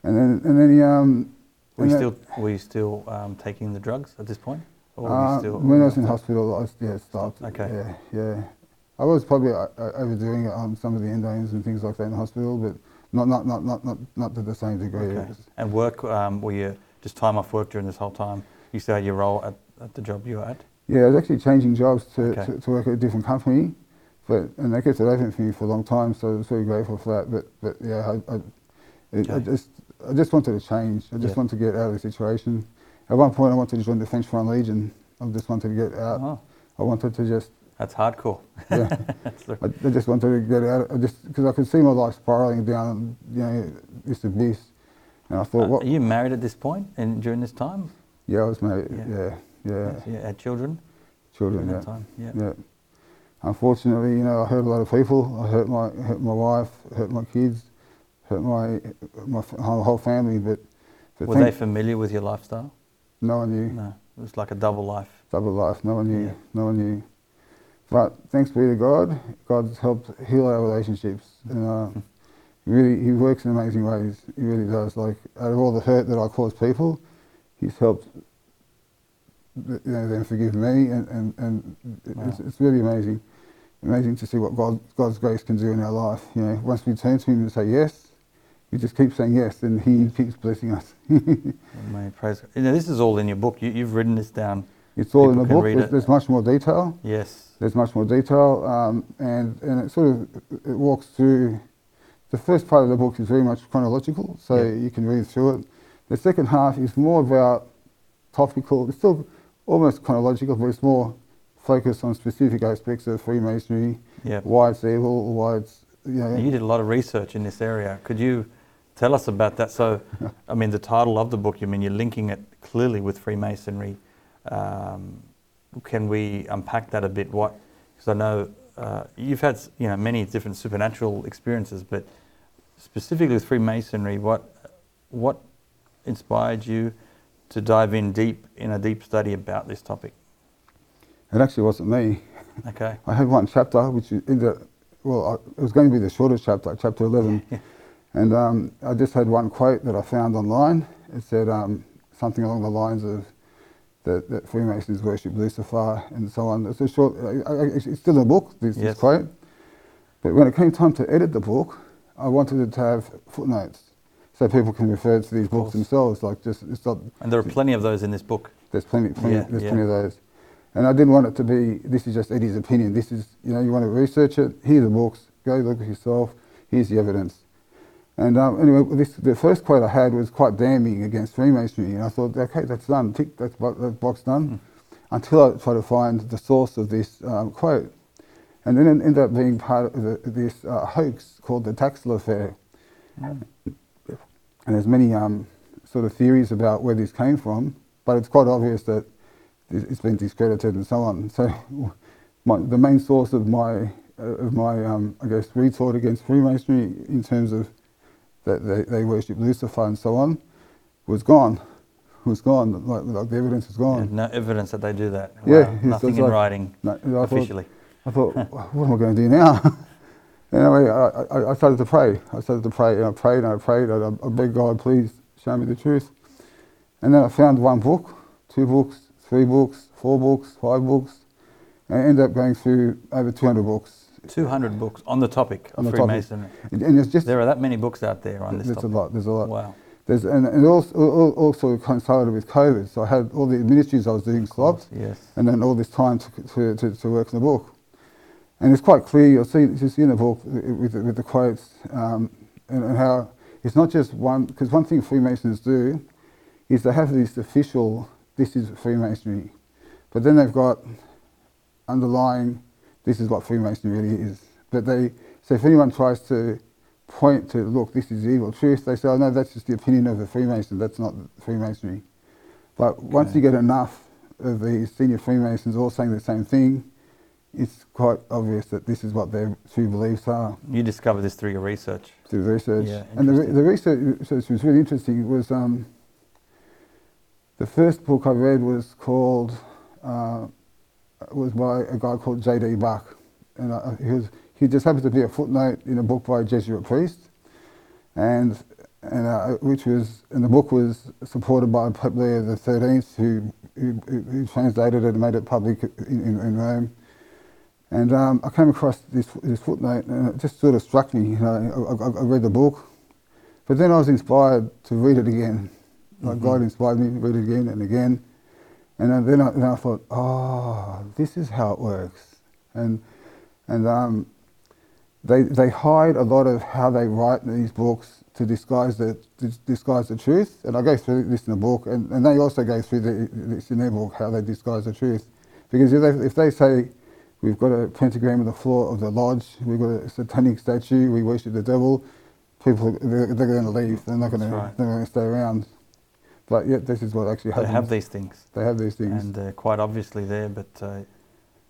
and then, and then He. Um, were you still, were you still um, taking the drugs at this point? Uh, when I was in hospital, I yeah, stopped. Okay. Yeah, yeah. I was probably uh, uh, overdoing on some of the endones and things like that in the hospital, but not not not not not, not to the same degree. Okay. And work, um, were you just time off work during this whole time? You still had your role at, at the job you were at? Yeah, I was actually changing jobs to, okay. to, to, work at a different company, but and that kept it open for me for a long time. So I was very grateful for that. But but yeah, I, I, it, okay. I just I just wanted to change. I just yeah. wanted to get out of the situation. At one point, I wanted to join the French Foreign Legion. I just wanted to get out. Oh. I wanted to just. That's hardcore. yeah, I, I, just wanted to get out. I just because I could see my life spiraling down, you know, this abyss, and I thought, uh, what? Are you married at this point? point and during this time? Yeah, I was married. Yeah, yeah. yeah. Had children. Children. yeah. At that time. Yeah. yeah. Unfortunately, you know, I hurt a lot of people. I hurt my hurt my wife, hurt my kids, hurt my my whole family. But, but were they familiar with your lifestyle? No one knew. No, it was like a double life. Double life. No one knew. Yeah. No one knew. But thanks be to God, God's helped heal our relationships. And uh, really, He works in amazing ways. He really does. Like out of all the hurt that I caused people, He's helped you know, them forgive me, and, and, and wow. it's, it's, really amazing. Amazing to see what God, God's grace can do in our life. You know, once we turn to Him and say yes, we just keep saying yes, and He keeps blessing us. May praise God. You know, this is all in your book. You, have written this down. It's all People in the book. There's, there's, much more detail. Yes. There's much more detail, um, and and it sort of it walks through. The first part of the book is very much chronological, so yeah. you can read through it. The second half is more about topical. It's still almost chronological, but it's more focused on specific aspects of Freemasonry, yep. why it's evil, why it's you know. You did a lot of research in this area. Could you Tell us about that. So, I mean, the title of the book, you mean you're linking it clearly with Freemasonry. Um, can we unpack that a bit? What, because I know uh, you've had you know many different supernatural experiences, but specifically with Freemasonry, what what inspired you to dive in deep in a deep study about this topic? It actually wasn't me. Okay. I had one chapter which in the well, it was going to be the shortest chapter, chapter eleven. Yeah. And um, I just had one quote that I found online. It said um, something along the lines of that, that, Freemasons worship Lucifer and so on. It's a short, it's still a book, this, yes. this quote. But when it came time to edit the book, I wanted it to have footnotes so people can refer to these books themselves. Like just, it's not. And there are plenty of those in this book. There's plenty, plenty yeah, there's yeah. plenty of those. And I didn't want it to be, this is just Eddie's opinion. This is, you know, you want to research it, here are the books, go look at yourself, here's the evidence. And um, anyway, this, the first quote I had was quite damning against Freemasonry, and I thought, okay, that's done, tick, that's that box done, mm. until I tried to find the source of this um, quote. And then it ended up being part of the, this uh, hoax called the Taxil affair. Mm. And there's many um, sort of theories about where this came from, but it's quite obvious that it's been discredited and so on. So my, the main source of my, uh, of my um, I guess, retort against Freemasonry in terms of that they, they worship Lucifer and so on, was gone. Was gone. Like, like the evidence was gone. no evidence that they do that. Wow. Yeah, nothing in like, writing no, I officially. Thought, I thought, what am I going to do now? anyway, I, I, I, started to pray. I started to pray, and I prayed and I prayed. I, I begged God, please show me the truth. And then I found one book, two books, three books, four books, five books, and I ended up going through over 200 books 200 books on the topic of Freemasonry. And it's just there are that many books out there on this there's topic. There's a lot. There's a lot. Wow. There's, and, also, also coincided with COVID. So I had all the ministries I was doing slots, yes. and then all this time to, to, to, to work on the book. And it's quite clear, you'll see this in the book with, with the quotes um, and, and how it's not just one, because one thing Freemasons do is they have this official, this is Freemasonry, but then they've got underlying, this is what Freemasonry really is. But they, so if anyone tries to point to, look, this is evil truth, they say, oh no, that's just the opinion of a Freemason, that's not Freemasonry. But okay. once you get enough of the senior Freemasons all saying the same thing, it's quite obvious that this is what their true beliefs are. You discovered this through your research. Through research. Yeah, and the, the research was really interesting. It was um, the first book I read was called uh, was by a guy called J.D. Buck, and uh, he was he just happened to be a footnote in a book by a Jesuit priest, and and uh, which was and the book was supported by Pope Leo the Thirteenth, who, who, who translated it and made it public in, in, in Rome. And um, I came across this, this footnote and it just sort of struck me. You know, I, I, I read the book, but then I was inspired to read it again. Like mm-hmm. God inspired me to read it again and again. And then I, then I thought, oh, this is how it works. And, and um, they, they hide a lot of how they write these books to disguise the, to disguise the truth. And I go through this in the book, and, and they also go through the, this in their book, how they disguise the truth. Because if they, if they say, We've got a pentagram on the floor of the lodge. We've got a satanic statue. We worship the devil. People, they're, they're going to leave. They're not going right. to stay around. But yet, this is what actually happens. They have these things. They have these things. And uh, quite obviously there, but uh,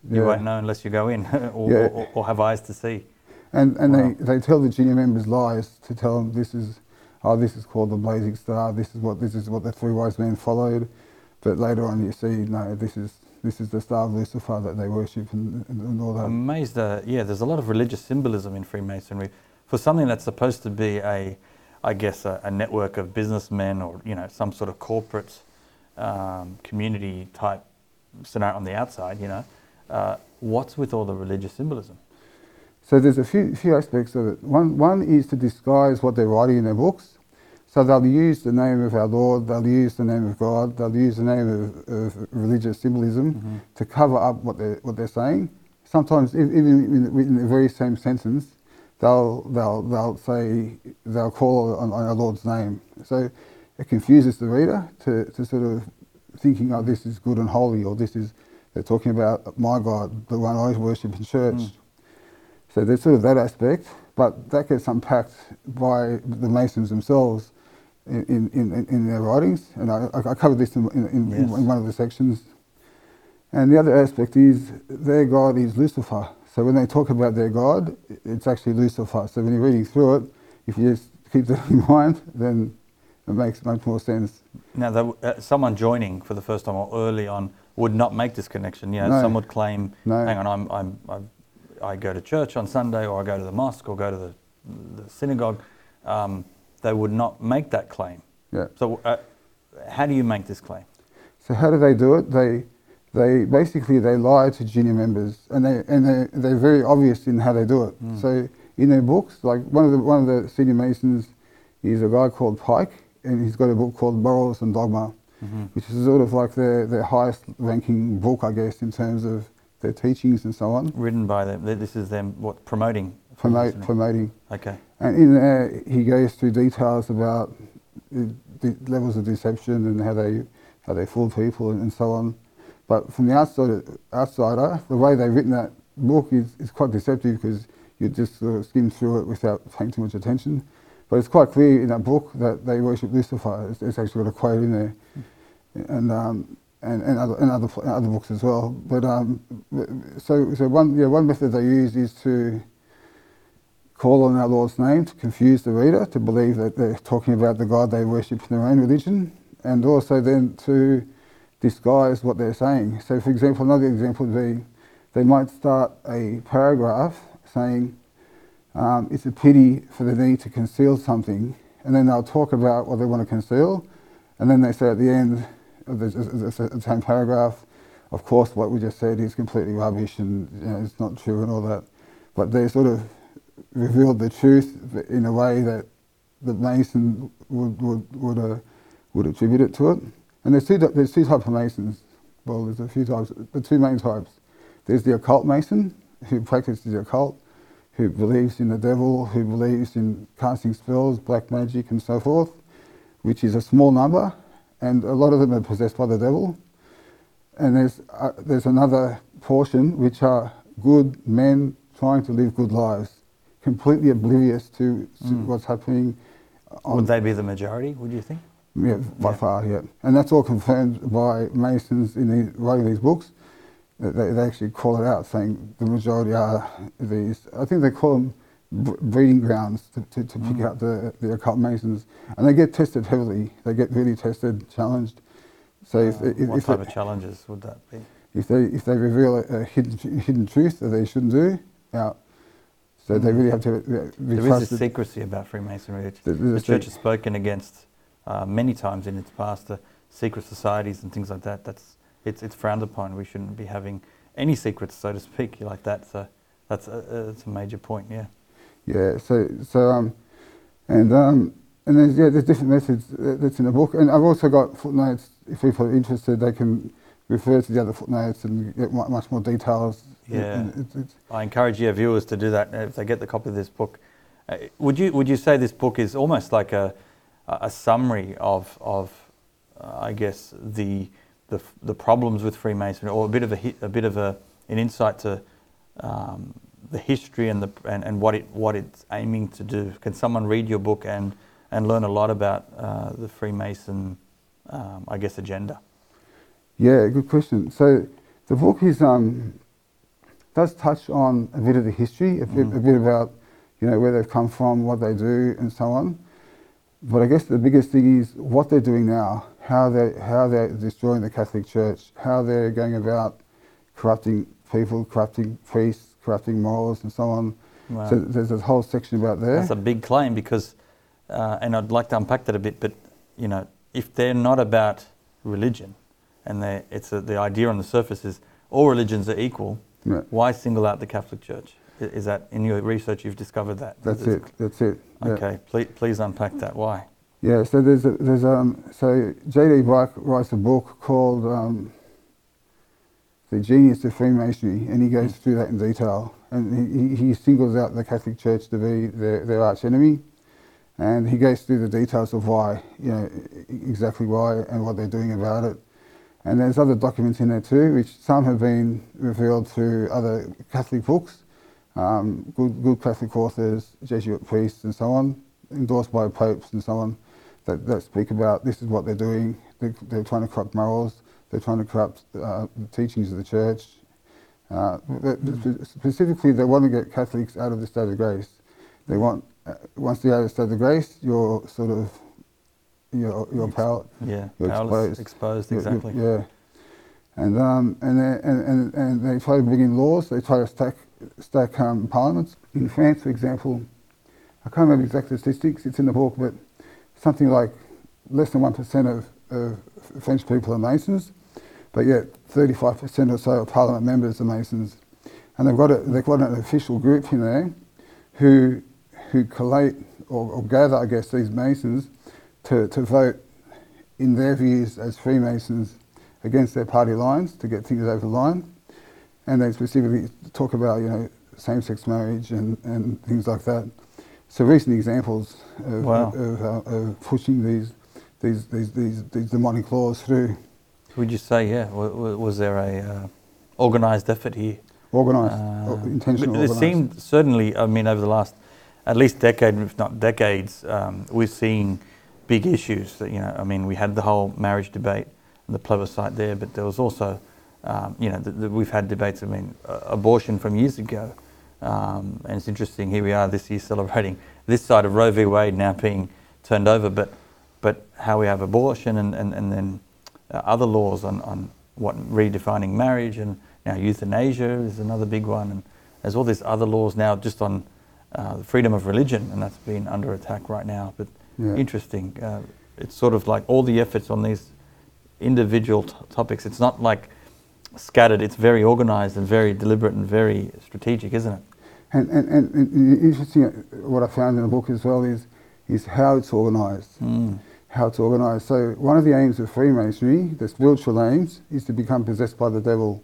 you yeah. won't know unless you go in or, yeah. or, or, have eyes to see. And, and wow. they, they tell the junior members lies to tell them this is, oh, this is called the blazing star. This is what this is what the three wise men followed. But later on, you see, no, this is this is the star of Lucifer that they worship and, and all that. Amazed, uh, yeah, there's a lot of religious symbolism in Freemasonry. For something that's supposed to be a, I guess, a, a network of businessmen or, you know, some sort of corporate um, community type scenario on the outside, you know, uh, what's with all the religious symbolism? So there's a few, few aspects of it. One, one is to disguise what they're writing in their books. So they'll use the name of our Lord, they'll use the name of God, they'll use the name of, of religious symbolism mm-hmm. to cover up what they're, what they're saying. Sometimes, even in, in the very same sentence, they'll, they'll, they'll say, they'll call on, on our Lord's name. So it confuses the reader to, to sort of thinking, oh, this is good and holy, or this is, they're talking about my God, the one I worship in church. Mm. So there's sort of that aspect, but that gets unpacked by the Masons themselves in, in, in their writings, and I, I covered this in, in, yes. in, one of the sections. And the other aspect is their God is Lucifer. So when they talk about their God, it's actually Lucifer. So when you're reading through it, if you just keep that in mind, then it makes much more sense. Now, uh, someone joining for the first time or early on would not make this connection. You know, no. some would claim, no. hang on, I'm, I'm, I'm, i go to church on Sunday, or I go to the mosque, or go to the, the synagogue. Um, they would not make that claim. Yeah. So, uh, how do you make this claim? So, how do they do it? They, they basically they lie to junior members, and they and they they're very obvious in how they do it. Mm. So, in their books, like one of the one of the senior masons is a guy called Pike, and he's got a book called Morals and Dogma, mm-hmm. which is sort of like their their highest ranking book, I guess, in terms of their teachings and so on. Written by them. This is them what promoting. Promote, promoting. Okay. And in there, he goes through details about the, the levels of deception and how they how they fool people and, and so on. But from the outside, outsider, the way they've written that book is, is quite deceptive because you just sort of skim through it without paying too much attention. But it's quite clear in that book that they worship Lucifer. It's, it's actually got a quote in there, and um, and, and other and other other books as well. But um, so so one yeah one method they use is to call on our Lord's name to confuse the reader to believe that they're talking about the God they worship in their own religion, and also then to disguise what they're saying. So, for example, another example would be they might start a paragraph saying, um, It's a pity for the need to conceal something, and then they'll talk about what they want to conceal, and then they say at the end of the, the same paragraph, of course, what we just said is completely rubbish and you know, it's not true and all that. But they sort of revealed the truth in a way that the Mason would would would, uh, would attribute it to it. And there's two there's two types of Masons. Well, there's a few types. The two main types. There's the occult Mason, who practices the occult, who believes in the devil, who believes in casting spells, black magic, and so forth, which is a small number, and a lot of them are possessed by the devil. And there's, uh, there's another portion which are good men trying to live good lives, completely oblivious to Mm. what's happening. On, Would they be the majority, would you think? Yeah, by Yeah. far, yeah. And that's all confirmed by Masons in the, writing these books. They, they actually call it out, saying the majority are these. I think they call them breeding grounds to, to, to pick Mm. out the, the occult Masons. And they get tested heavily. They get really tested, challenged. So if, Uh, if, what if, type they, of challenges would that be? if they if they reveal a, a hidden hidden truth that they shouldn't do, out. So they Mm. really have to uh, be There is trusted. this secrecy about Freemasonry. The- the- the the- church has spoken against uh, many times in its past the secret societies and things like that. That's it's it's frowned upon. We shouldn't be having any secrets, so to speak, like that. So that's a, it's a major point. Yeah. Yeah, so so um, and um, and there's yeah, there's different methods uh, that's in the book, and I've also got footnotes. If people are interested, they can refer to the other footnotes and get much more details. Yeah. It's, it's, I encourage your viewers to do that uh, if they get the copy of this book. Uh, would you would you say this book is almost like a a summary of of uh, I guess the the the problems with Freemasonry, or a bit of a a bit of a an insight to um, the history and the and, and what it what it's aiming to do? Can someone read your book and and learn a lot about uh, the Freemason, um, I guess, agenda? yeah, good question. So the book is um, does touch on a bit of the history, a bit, Mm. a bit about you know where they've come from, what they do, and so on. But I guess the biggest thing is what they're doing now, how they how they're destroying the Catholic Church, how they're going about corrupting people, corrupting priests, corrupting morals, and so on. Wow. So there's a whole section about there. That's a big claim because, uh, and I'd like to unpack that a bit. But you know, if they're not about religion, and it's a, the idea on the surface is all religions are equal, Yeah, why single out the Catholic Church? Is that in your research you've discovered that? that's it. That's it. Okay, please, please unpack that. Why? Yeah, so there's a, there's um so J.D. Buck writes a book called um, The Genius of Freemasonry, and he goes through that in detail. And he, he singles out the Catholic Church to be their, their arch enemy, and he goes through the details of why, you know, exactly why and what they're doing about it. And there's other documents in there too, which some have been revealed through other Catholic books, um, good, good Catholic authors, Jesuit priests, and so on, endorsed by popes and so on, that, that speak about this is what they're doing. They're, they're trying to corrupt morals. They're trying to corrupt uh, the teachings of the church. Uh, specifically, they want to get Catholics out of the state of grace. They want uh, once you're out of the state of grace, you're sort of your your power Yeah, You're powerless, exposed. exposed, yeah, exactly. Yeah. And, um, and, they, and, and, and they try to bring in laws, they try to stack, stack um, parliaments. In France, for example, I can't remember exact statistics, it's in the book, but something like less than 1% of, of French people are Masons, but yet 35% or so of parliament members are Masons. And they've got, a, they've got an official group in there who, who collate or, or gather, I guess, these Masons to, to vote in their views as Freemasons against their party lines to get things over the line. And they specifically talk about, you know, same-sex marriage and, and things like that. So recent examples of, Wow. of, uh, of pushing these, these, these, these, these demonic laws through, Would you say, yeah, wa- wa- was there a uh, organised effort here? organised, Uh, intentional but It organised. seemed certainly, I mean, over the last at least decade, if not decades, um, we're seeing big issues. That, you know, I mean, we had the whole marriage debate, and the plebiscite there, but there was also, um, you know, the, the, we've had debates. I mean, uh, abortion from years ago, um, and it's interesting. Here we are this year celebrating this side of Roe v. Wade now being turned over, but but how we have abortion and and, and then uh, other laws on, on what redefining marriage and now euthanasia is another big one and there's all these other laws now just on uh, the freedom of religion and that's been under attack right now but Yeah. interesting uh, it's sort of like all the efforts on these individual t- topics it's not like scattered it's very organized and very deliberate and very strategic isn't it And, and, and, and interesting, uh, what I found in the book as well is, is how it's organised. mm. How it's organised. So one of the aims of Freemasonry, the spiritual aims, is to become possessed by the devil.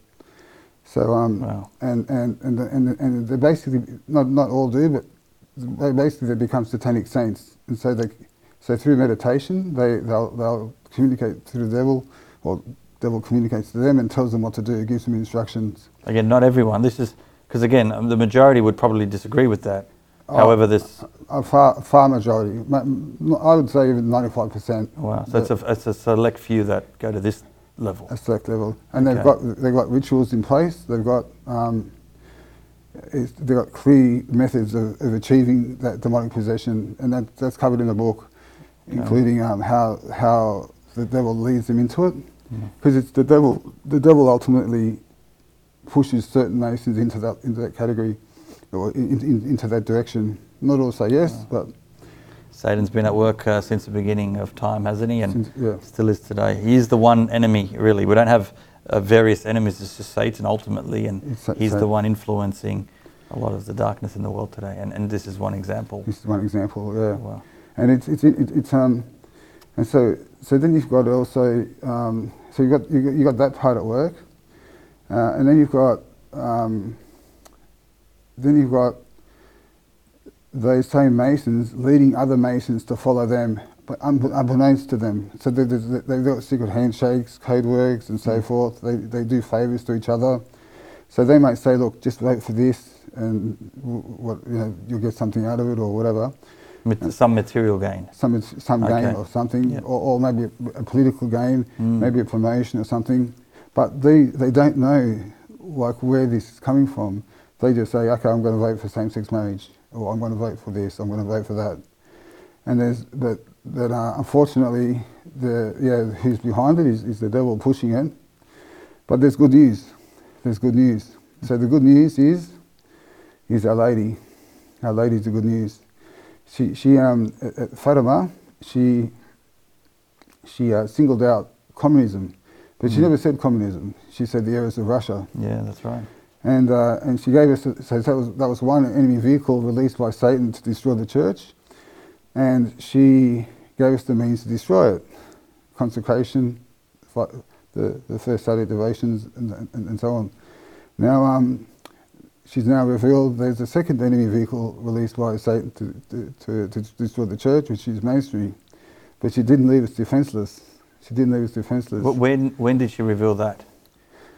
So um, Wow. and and and the- and, the- and they basically not not all do, but they basically they become satanic saints, and so they so through meditation they they'll they'll communicate to the devil, or devil communicates to them and tells them what to do, gives them instructions. Again, not everyone. This is because again, um, the majority would probably disagree with that. Oh. However, this A far far majority, I would say even ninety five percent. wow, so it's a, it's a select few that go to this level. a select level, and they've got they've got rituals in place. They've got um, it's, they've got clear methods of, of achieving that demonic possession, and that, that's covered in the book, including um, how how the devil leads them into it, Mm. because it's the devil. The devil ultimately pushes certain nations into that into that category, or in, in, into that direction. Not all say yes, but Satan's been at work uh, since the beginning of time, hasn't he? And since, yeah, still is today. He is the one enemy, really. We don't have uh, various enemies. It's just Satan ultimately, and It's he's the one influencing a lot of the darkness in the world today. And, and this is one example. this is one example. Yeah. Wow. and it's it's it, it's um and so so then you've got also um, so you've got you got, that part at work, uh, and then you've got um, then you've got those same masons leading other masons to follow them, but unbe- unbeknownst to them. So they, they, they've got secret handshakes, code words, and so Mm. forth. They they do favors to each other. So they might say, look, just wait for this, and what you know, you'll get something out of it or whatever Mat- some material gain. some some gain or something, Yep. or, or maybe a, a political gain, Mm. maybe a promotion or something. But they they don't know like where this is coming from. They just say, okay, I'm going to vote for same-sex marriage, or I'm going to vote for this, I'm going to vote for that. And there's but that uh, unfortunately the yeah who's behind it is, is the devil pushing it. But there's good news. There's good news. So the good news is is Our Lady. Our Lady is the good news she she um at, at Fatima she she uh, singled out communism, but she Mm. never said communism. She said the areas of Russia, Yeah, that's right. and uh, and she gave us so that was that was one enemy vehicle released by Satan to destroy the church, and she gave us the means to destroy it, consecration, the the first Saturday devotions, and, and, and so on. Now um, she's now revealed there's a second enemy vehicle released by Satan to, to, to, to destroy the church, which is mainstream. But she didn't leave us defenseless. She didn't leave us defenseless. But when, when did she reveal that?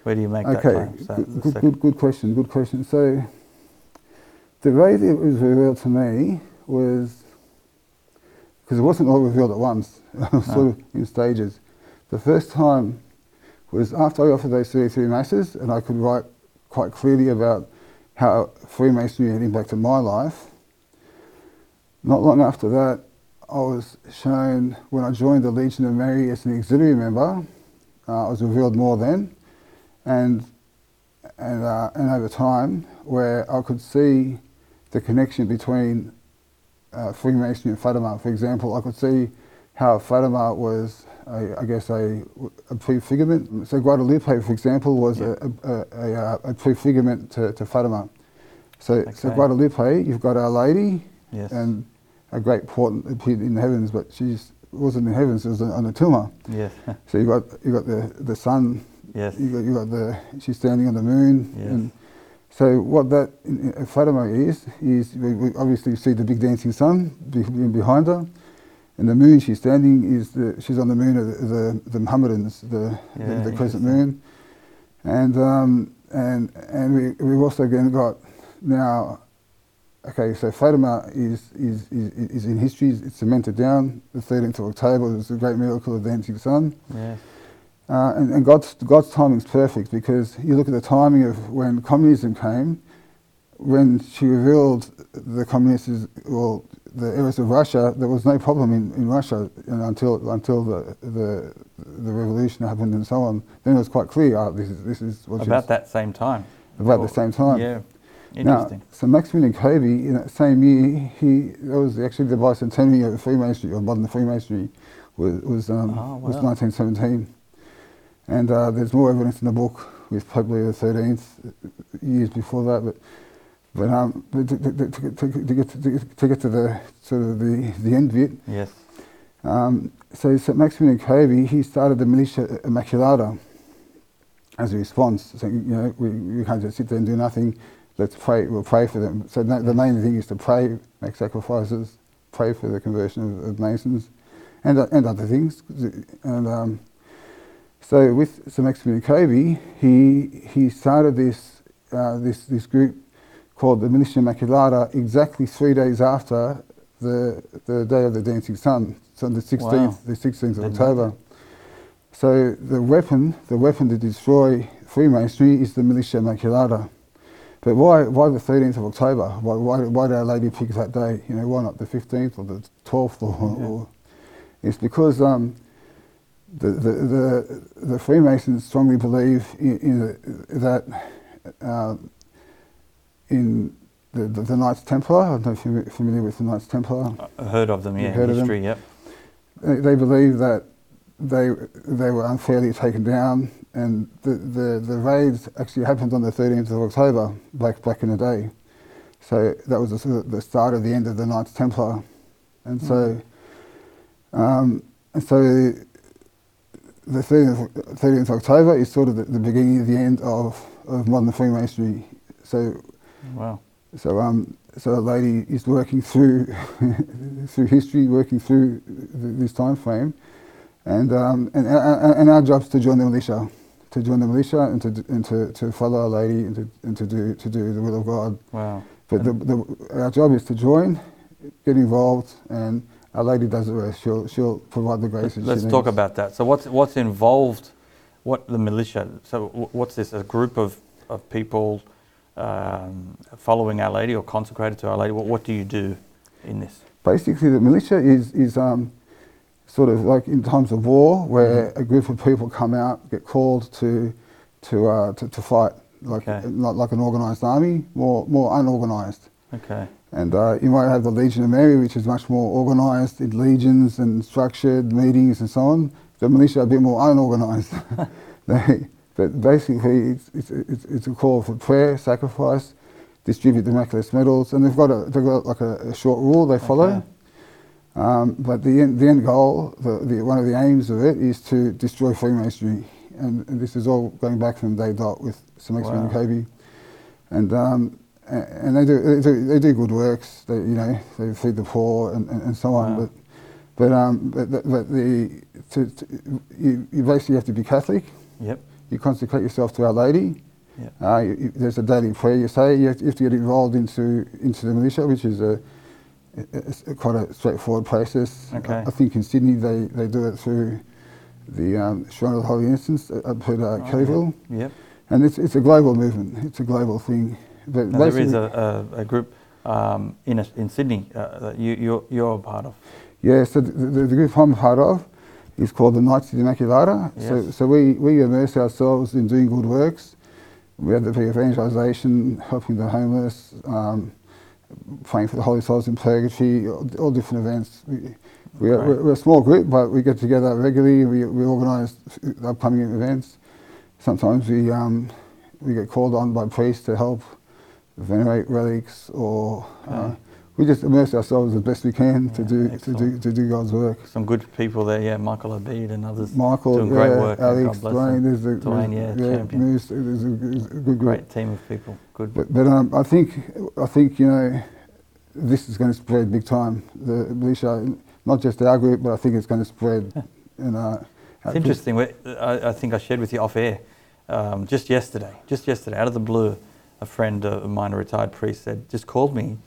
Where do you make that okay, claim? So good, good, good, question, good question. So the way that it was revealed to me was, because it wasn't all revealed at once, was sort of in stages. The first time was after I offered those 33 masses and I could write quite clearly about how Freemasonry had impacted my life. Not long after that, I was shown when I joined the Legion of Mary as an auxiliary member. Uh, I was revealed more then, and and uh, and over time, where I could see the connection between uh, Freemasonry and Fatima. For example, I could see how Fatima was, a, I guess, a, a prefigurement. So Guadalupe, for example, was Yeah. a, a, a, a, a prefigurement to, to Fatima. So, so Guadalupe, you've got Our Lady, Yes. and a great portent appeared in the heavens, but she wasn't in the heavens; it was on a tilma. yes. So you've got you got the the sun, yes. you got you got the she's standing on the moon, Yes. and so what that in, in Fatima is is we, we obviously see the big dancing sun behind her, and the moon she's standing is the she's on the moon of the the, the Mohammedans, the Yeah, the, the crescent moon, and um, and and we we've also again got now. Okay, so Fatima is, is, is, is in history, it's cemented down. The 13th of October was the great miracle of the dancing sun. Yes. Uh, and and God's, God's timing is perfect because you look at the timing of when communism came, when she revealed the communists, well, the areas of Russia, there was no problem in, in Russia you know, until, until the, the, the revolution happened and so on. Then it was quite clear, oh, this is, this is what About that same time. about Or- the same time. Yeah. Now, Interesting. so Maximilian Kolbe, in that same year, he that was actually the bicentennial of the Freemasonry or modern Freemasonry was was um, Oh, was 1917, and uh, there's more evidence in the book with Pope Leo XIII years before that, but. But, um, to, to, to, to, get to, to get to the sort of the, the end bit, Yes. um, so St. Maximilian Kolbe, he started the Militia Immaculata. as a response, saying, you know, we, we can't just sit there and do nothing. Let's pray. We'll pray for them. So no, the main thing is to pray, make sacrifices, pray for the conversion of, of Masons, and uh, and other things. And um, so with Sir Maximilian Kolbe, he he started this uh, this this group called the Militia Immaculata exactly three days after the the day of the Dancing Sun, so the 16th Wow. the 16th of October. So the weapon, the weapon to destroy Freemasonry is the Militia Immaculata. But why, why the 13th of October? Why, why, why did Our Lady pick that day? You know, why not the 15th or the 12th? Or, Yeah. or it's because um, the, the, the, the Freemasons strongly believe in, in the, that uh, in the, the, the Knights Templar. I don't know if you're familiar with the Knights Templar. I heard of them, yeah, You've heard of them? history, yep. They, they believe that they they were unfairly taken down, and the, the, the raids actually happened on the 13th of October, black, back in the day. So that was the, the start of the end of the Knights Templar, and so um, and so the 13th, of- 13th of October is sort of the, the beginning of the end of, of modern Freemasonry. So Wow. so, um, so a lady is working through through history, working through th- this time frame, and um, and, and and our job is to join the militia, to join the militia and to and to, to follow our lady and to and to do to do the will of God. Wow. But the, the, our job is to join, get involved, and our lady does the rest. She'll she'll provide the grace. Let's talk about that. So what's what's involved? What the militia? So wh- what's this? A group of of people um, following Our Lady or consecrated to Our Lady? What, what do you do in this? basically the militia is is um, sort of like in times of war where a group of people come out get called to to uh, to, to fight like Okay. not like an organised army more more unorganised Okay. and uh, you might have the Legion of Mary which is much more organised in legions and structured meetings and so on the militia are a bit more unorganised they, but basically it's, it's, it's, it's a call for prayer sacrifice distribute the miraculous medals and they've got a they've got like a, a short rule they follow Okay. um, but the end, the end goal, the, the, one of the aims of it is to destroy Freemasonry. And, and this is all going back from day dot with some Maximilian Wow. Kolbe. And, um, and they, do, they, do, they do good works, they, you know, they feed the poor and, and, and so on. Wow. But, but, um, but, the- but the, to, to, you, you basically have to be Catholic, Yep. You consecrate yourself to Our Lady. Yep. Uh, you, you- there's a daily prayer you say. You have, to, you have to get involved into, into the militia, which is a, it's a- quite a straightforward process. Okay. I, I think in Sydney they, they do it through the um, Shrine of the Holy Innocents up at uh, Kellyville. Yep. And it's, it's a global movement, it's a global thing. But there is a, a, a group um, in a, in Sydney uh, that you you're, you're a part of. Yeah, so the, the, the group I'm part of is called the Knights of the Immaculata. So, Yes. so we, we immerse ourselves in doing good works. We have the evangelisation, helping the homeless, um, praying for the Holy Souls in Purgatory, all, all different events. We, we are, Great. we're, a small group, but we get together regularly. We, we organise upcoming events. Sometimes we, um, we get called on by priests to help venerate relics or uh. We just immerse ourselves as best we can to Yeah, do to do to do God's work. Some good people there, yeah. Michael Abid and others Michael, doing yeah, great work. Alex, Dwayne, there's a, Dwayne, there's, yeah, champion. there's, there's a, there's a good group. Great team of people. Good. But, but um, I think I think you know this is going to spread big time. The not just our group, but I think it's going to spread. and uh, It's interesting. I, I think I shared with you off air um, just yesterday. Just yesterday, out of the blue, a friend of mine, a retired priest, said just called me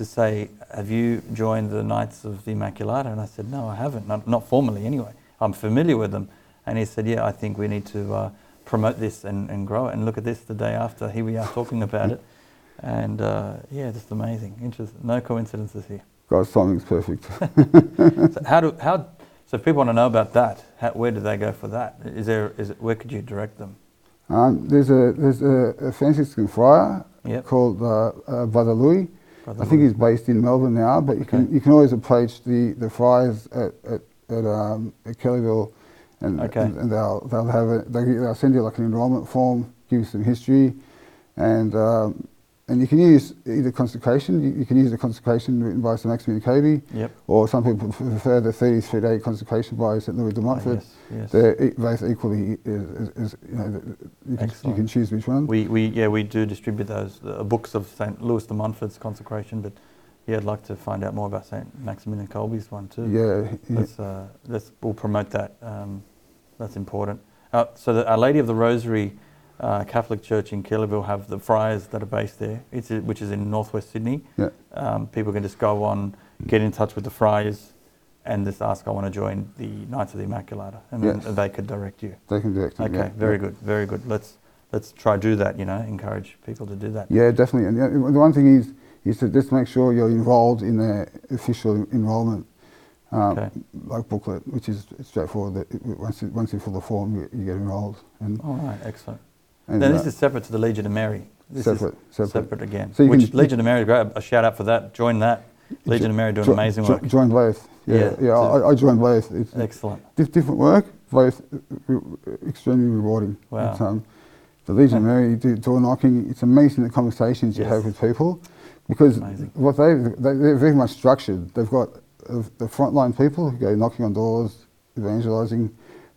to say, "Have you joined the Knights of the Immaculata?" And I said, "No, I haven't. Not, not formally, anyway. I'm familiar with them." And he said, "Yeah, I think we need to uh, promote this and, and grow it." And look at this, the day after, here we are talking about it. And uh, yeah, just amazing. Interest, no coincidences here. God's timing's perfect. So how do how so if people want to know about that, how, where do they go for that? Is there is it, where could you direct them? um, there's a there's a, a Franciscan friar Yep. called uh, uh, Brother Louis. I think he's based in Melbourne now, but you can you can always approach the, the friars at at, at, um, at Kellyville, and, Okay. and, and they'll they'll have a they, they'll send you like an enrolment form, give you some history, and um, and you can use either consecration. You, you can use the consecration written by St Maximilian Kolbe, Yep. or some people prefer the 33-day consecration by St Louis de Oh, Montfort. yes, yes. They're e- both equally, is, is, is, you know, you can, you can choose which one. We, we yeah we do distribute those uh, books of Saint Louis de Montfort's consecration, but yeah, I'd like to find out more about Saint Maximilian Kolbe's one too. yeah, yeah, Let's uh, let's we'll promote that. Um, that's important. Uh, so the Our Lady of the Rosary uh, Catholic Church in Kellyville have the friars that are based there. It's a- which is in northwest Sydney. yeah. Um, people can just go on, get in touch with the friars, and just ask, I want to join the Knights of the Immaculata, and Yes. then they could direct you. They can direct you. Okay, yeah, very yeah. good, very good. Let's let's try do that. You know, encourage people to do that. Yeah, definitely. And the the one thing is, is to just make sure you're enrolled in the official enrolment um, Okay. like booklet, which is straightforward. That once you, once you fill the form, you, you get enrolled. And, All right, excellent. Uh, this is separate to the Legion of Mary. This separate, is separate. separate again. So you Which can- Legion of Mary, great. A shout out for that. Join that. Legion of Mary doing Jo- amazing jo- work. Join both. Yeah, Yeah, yeah. so- I, I joined both. It's Excellent. dif- different work, both extremely rewarding. Wow. It's, um, the Legion of Mary do door knocking. It's amazing the conversations you Yes. have with people, because Amazing. what they they- they're very much structured. They've got uh, the frontline people who go knocking on doors, evangelizing.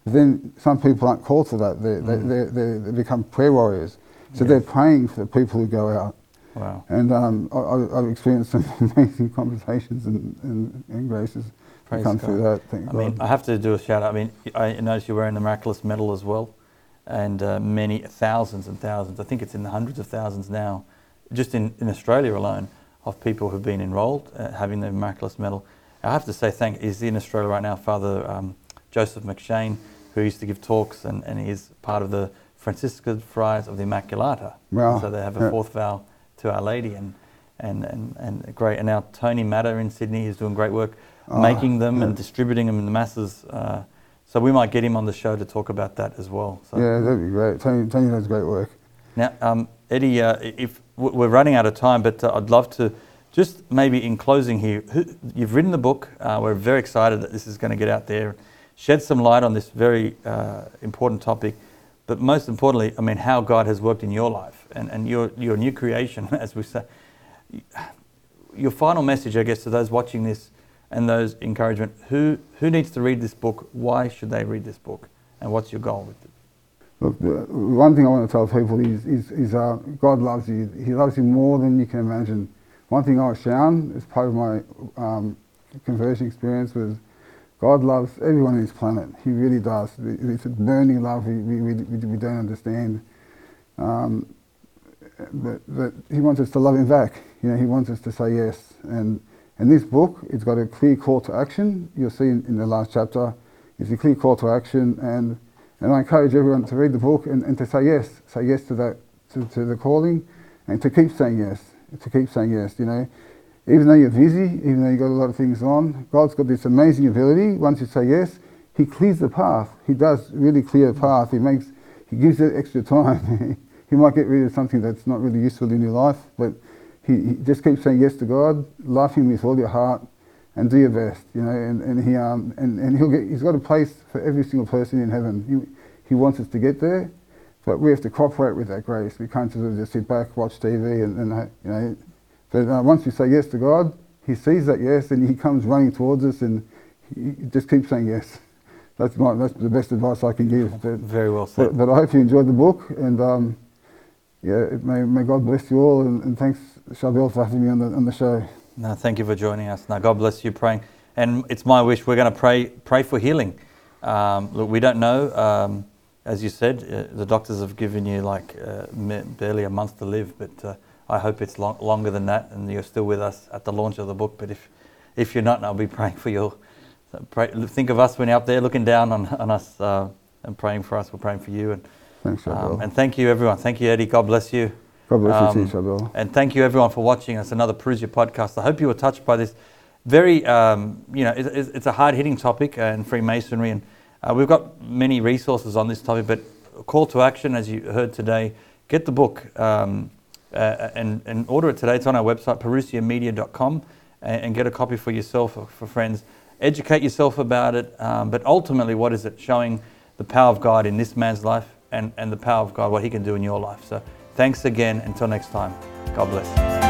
Then some people aren't called to that. They they, Mm. they, they, they become prayer warriors. So Yes. they're praying for the people who go out. Wow. And um, I, I- I've experienced some amazing conversations and, and, and graces Praise come God. through that. Thank I God. mean, I have to do a shout out. I mean, I noticed you're wearing the miraculous medal as well, and uh, many thousands and thousands. I think it's in the hundreds of thousands now, just in, in Australia alone, of people who've been enrolled uh, having the miraculous medal. I have to say, thank. Is in Australia right now, Father um, Joseph McShane, who used to give talks, and, and he is part of the Franciscan Friars of the Immaculata. Wow. So they have a Yeah. fourth vow to Our Lady, and and and, and great. And now Tony Matter in Sydney is doing great work Ah, making them and distributing them in the masses. Uh, so we might get him on the show to talk about that as well. So yeah, that'd be great. Tony, Tony does great work. now, um, Eddie, uh, if we're running out of time, but uh, I'd love to just maybe in closing here. Who, you've written the book. Uh, we're very excited that this is going to get out there, shed some light on this very uh, important topic. But most importantly, I mean, how God has worked in your life and, and your, your new creation, as we say. Your final message, I guess, to those watching this and those encouragement who, who needs to read this book? Why should they read this book? And what's your goal with it? Look, one thing I want to tell people is, is, is uh, God loves you. He loves you more than you can imagine. One thing I was shown as part of my um, conversion experience was God loves everyone on this planet. He really does. It's a burning love we, we, we, we don't understand. Um, but, but he wants us to love him back. You know, he wants us to say yes. And, and this book, it's got a clear call to action. You'll see in, in the last chapter, it's a clear call to action. And, and I encourage everyone to read the book and, and to say yes, say yes to that, to, to the calling, and to keep saying yes, to keep saying yes. You know, even though you're busy, even though you've got a lot of things on, God's got this amazing ability. Once you say yes, He clears the path. He does really clear the path. He makes, He gives it extra time. he might get rid of something that's not really useful in your life, but he, he just keeps saying yes to God, love Him with all your heart, and do your best. You know, and, and he um and, and he'll get. He's got a place for every single person in heaven. He, he wants us to get there, but we have to cooperate with that grace. We can't of just sit back, watch TV, and, and you know. But uh, once we say yes to God, He sees that yes, and He comes running towards us, and He just keeps saying yes. That's my that's the best advice I can give. But, Very well said. but, but I hope you enjoyed the book, and um, yeah, may may God bless you all, and, and thanks Sharbel for having me on the on the show. No, thank you for joining us. Now, God bless you. Praying, and it's my wish we're going to pray pray for healing. Um, look, we don't know. Um, as you said, uh, the doctors have given you like uh, barely a month to live, but uh, I hope it's long, longer than that, and you're still with us at the launch of the book. But if if you're not, I'll be praying for you. Pray, think of us when you're up there looking down on, on us uh, and praying for us. We're praying for you, and Thanks, um, and thank you everyone. Thank you, Eddie. God bless you. God bless you um, Sharbel. And thank you everyone for watching us. Another Parousia podcast. I hope you were touched by this very, um, you know, it, it's it's a hard hitting topic uh, in Freemasonry, and uh, we've got many resources on this topic. But call to action, as you heard today, get the book um, uh, and, and order it today. It's on our website, parousiamedia.com, and, and get a copy for yourself or for friends. Educate yourself about it, um, but ultimately, what is it? Showing the power of God in this man's life and, and the power of God, what he can do in your life. So Thanks again. Until next time, God bless.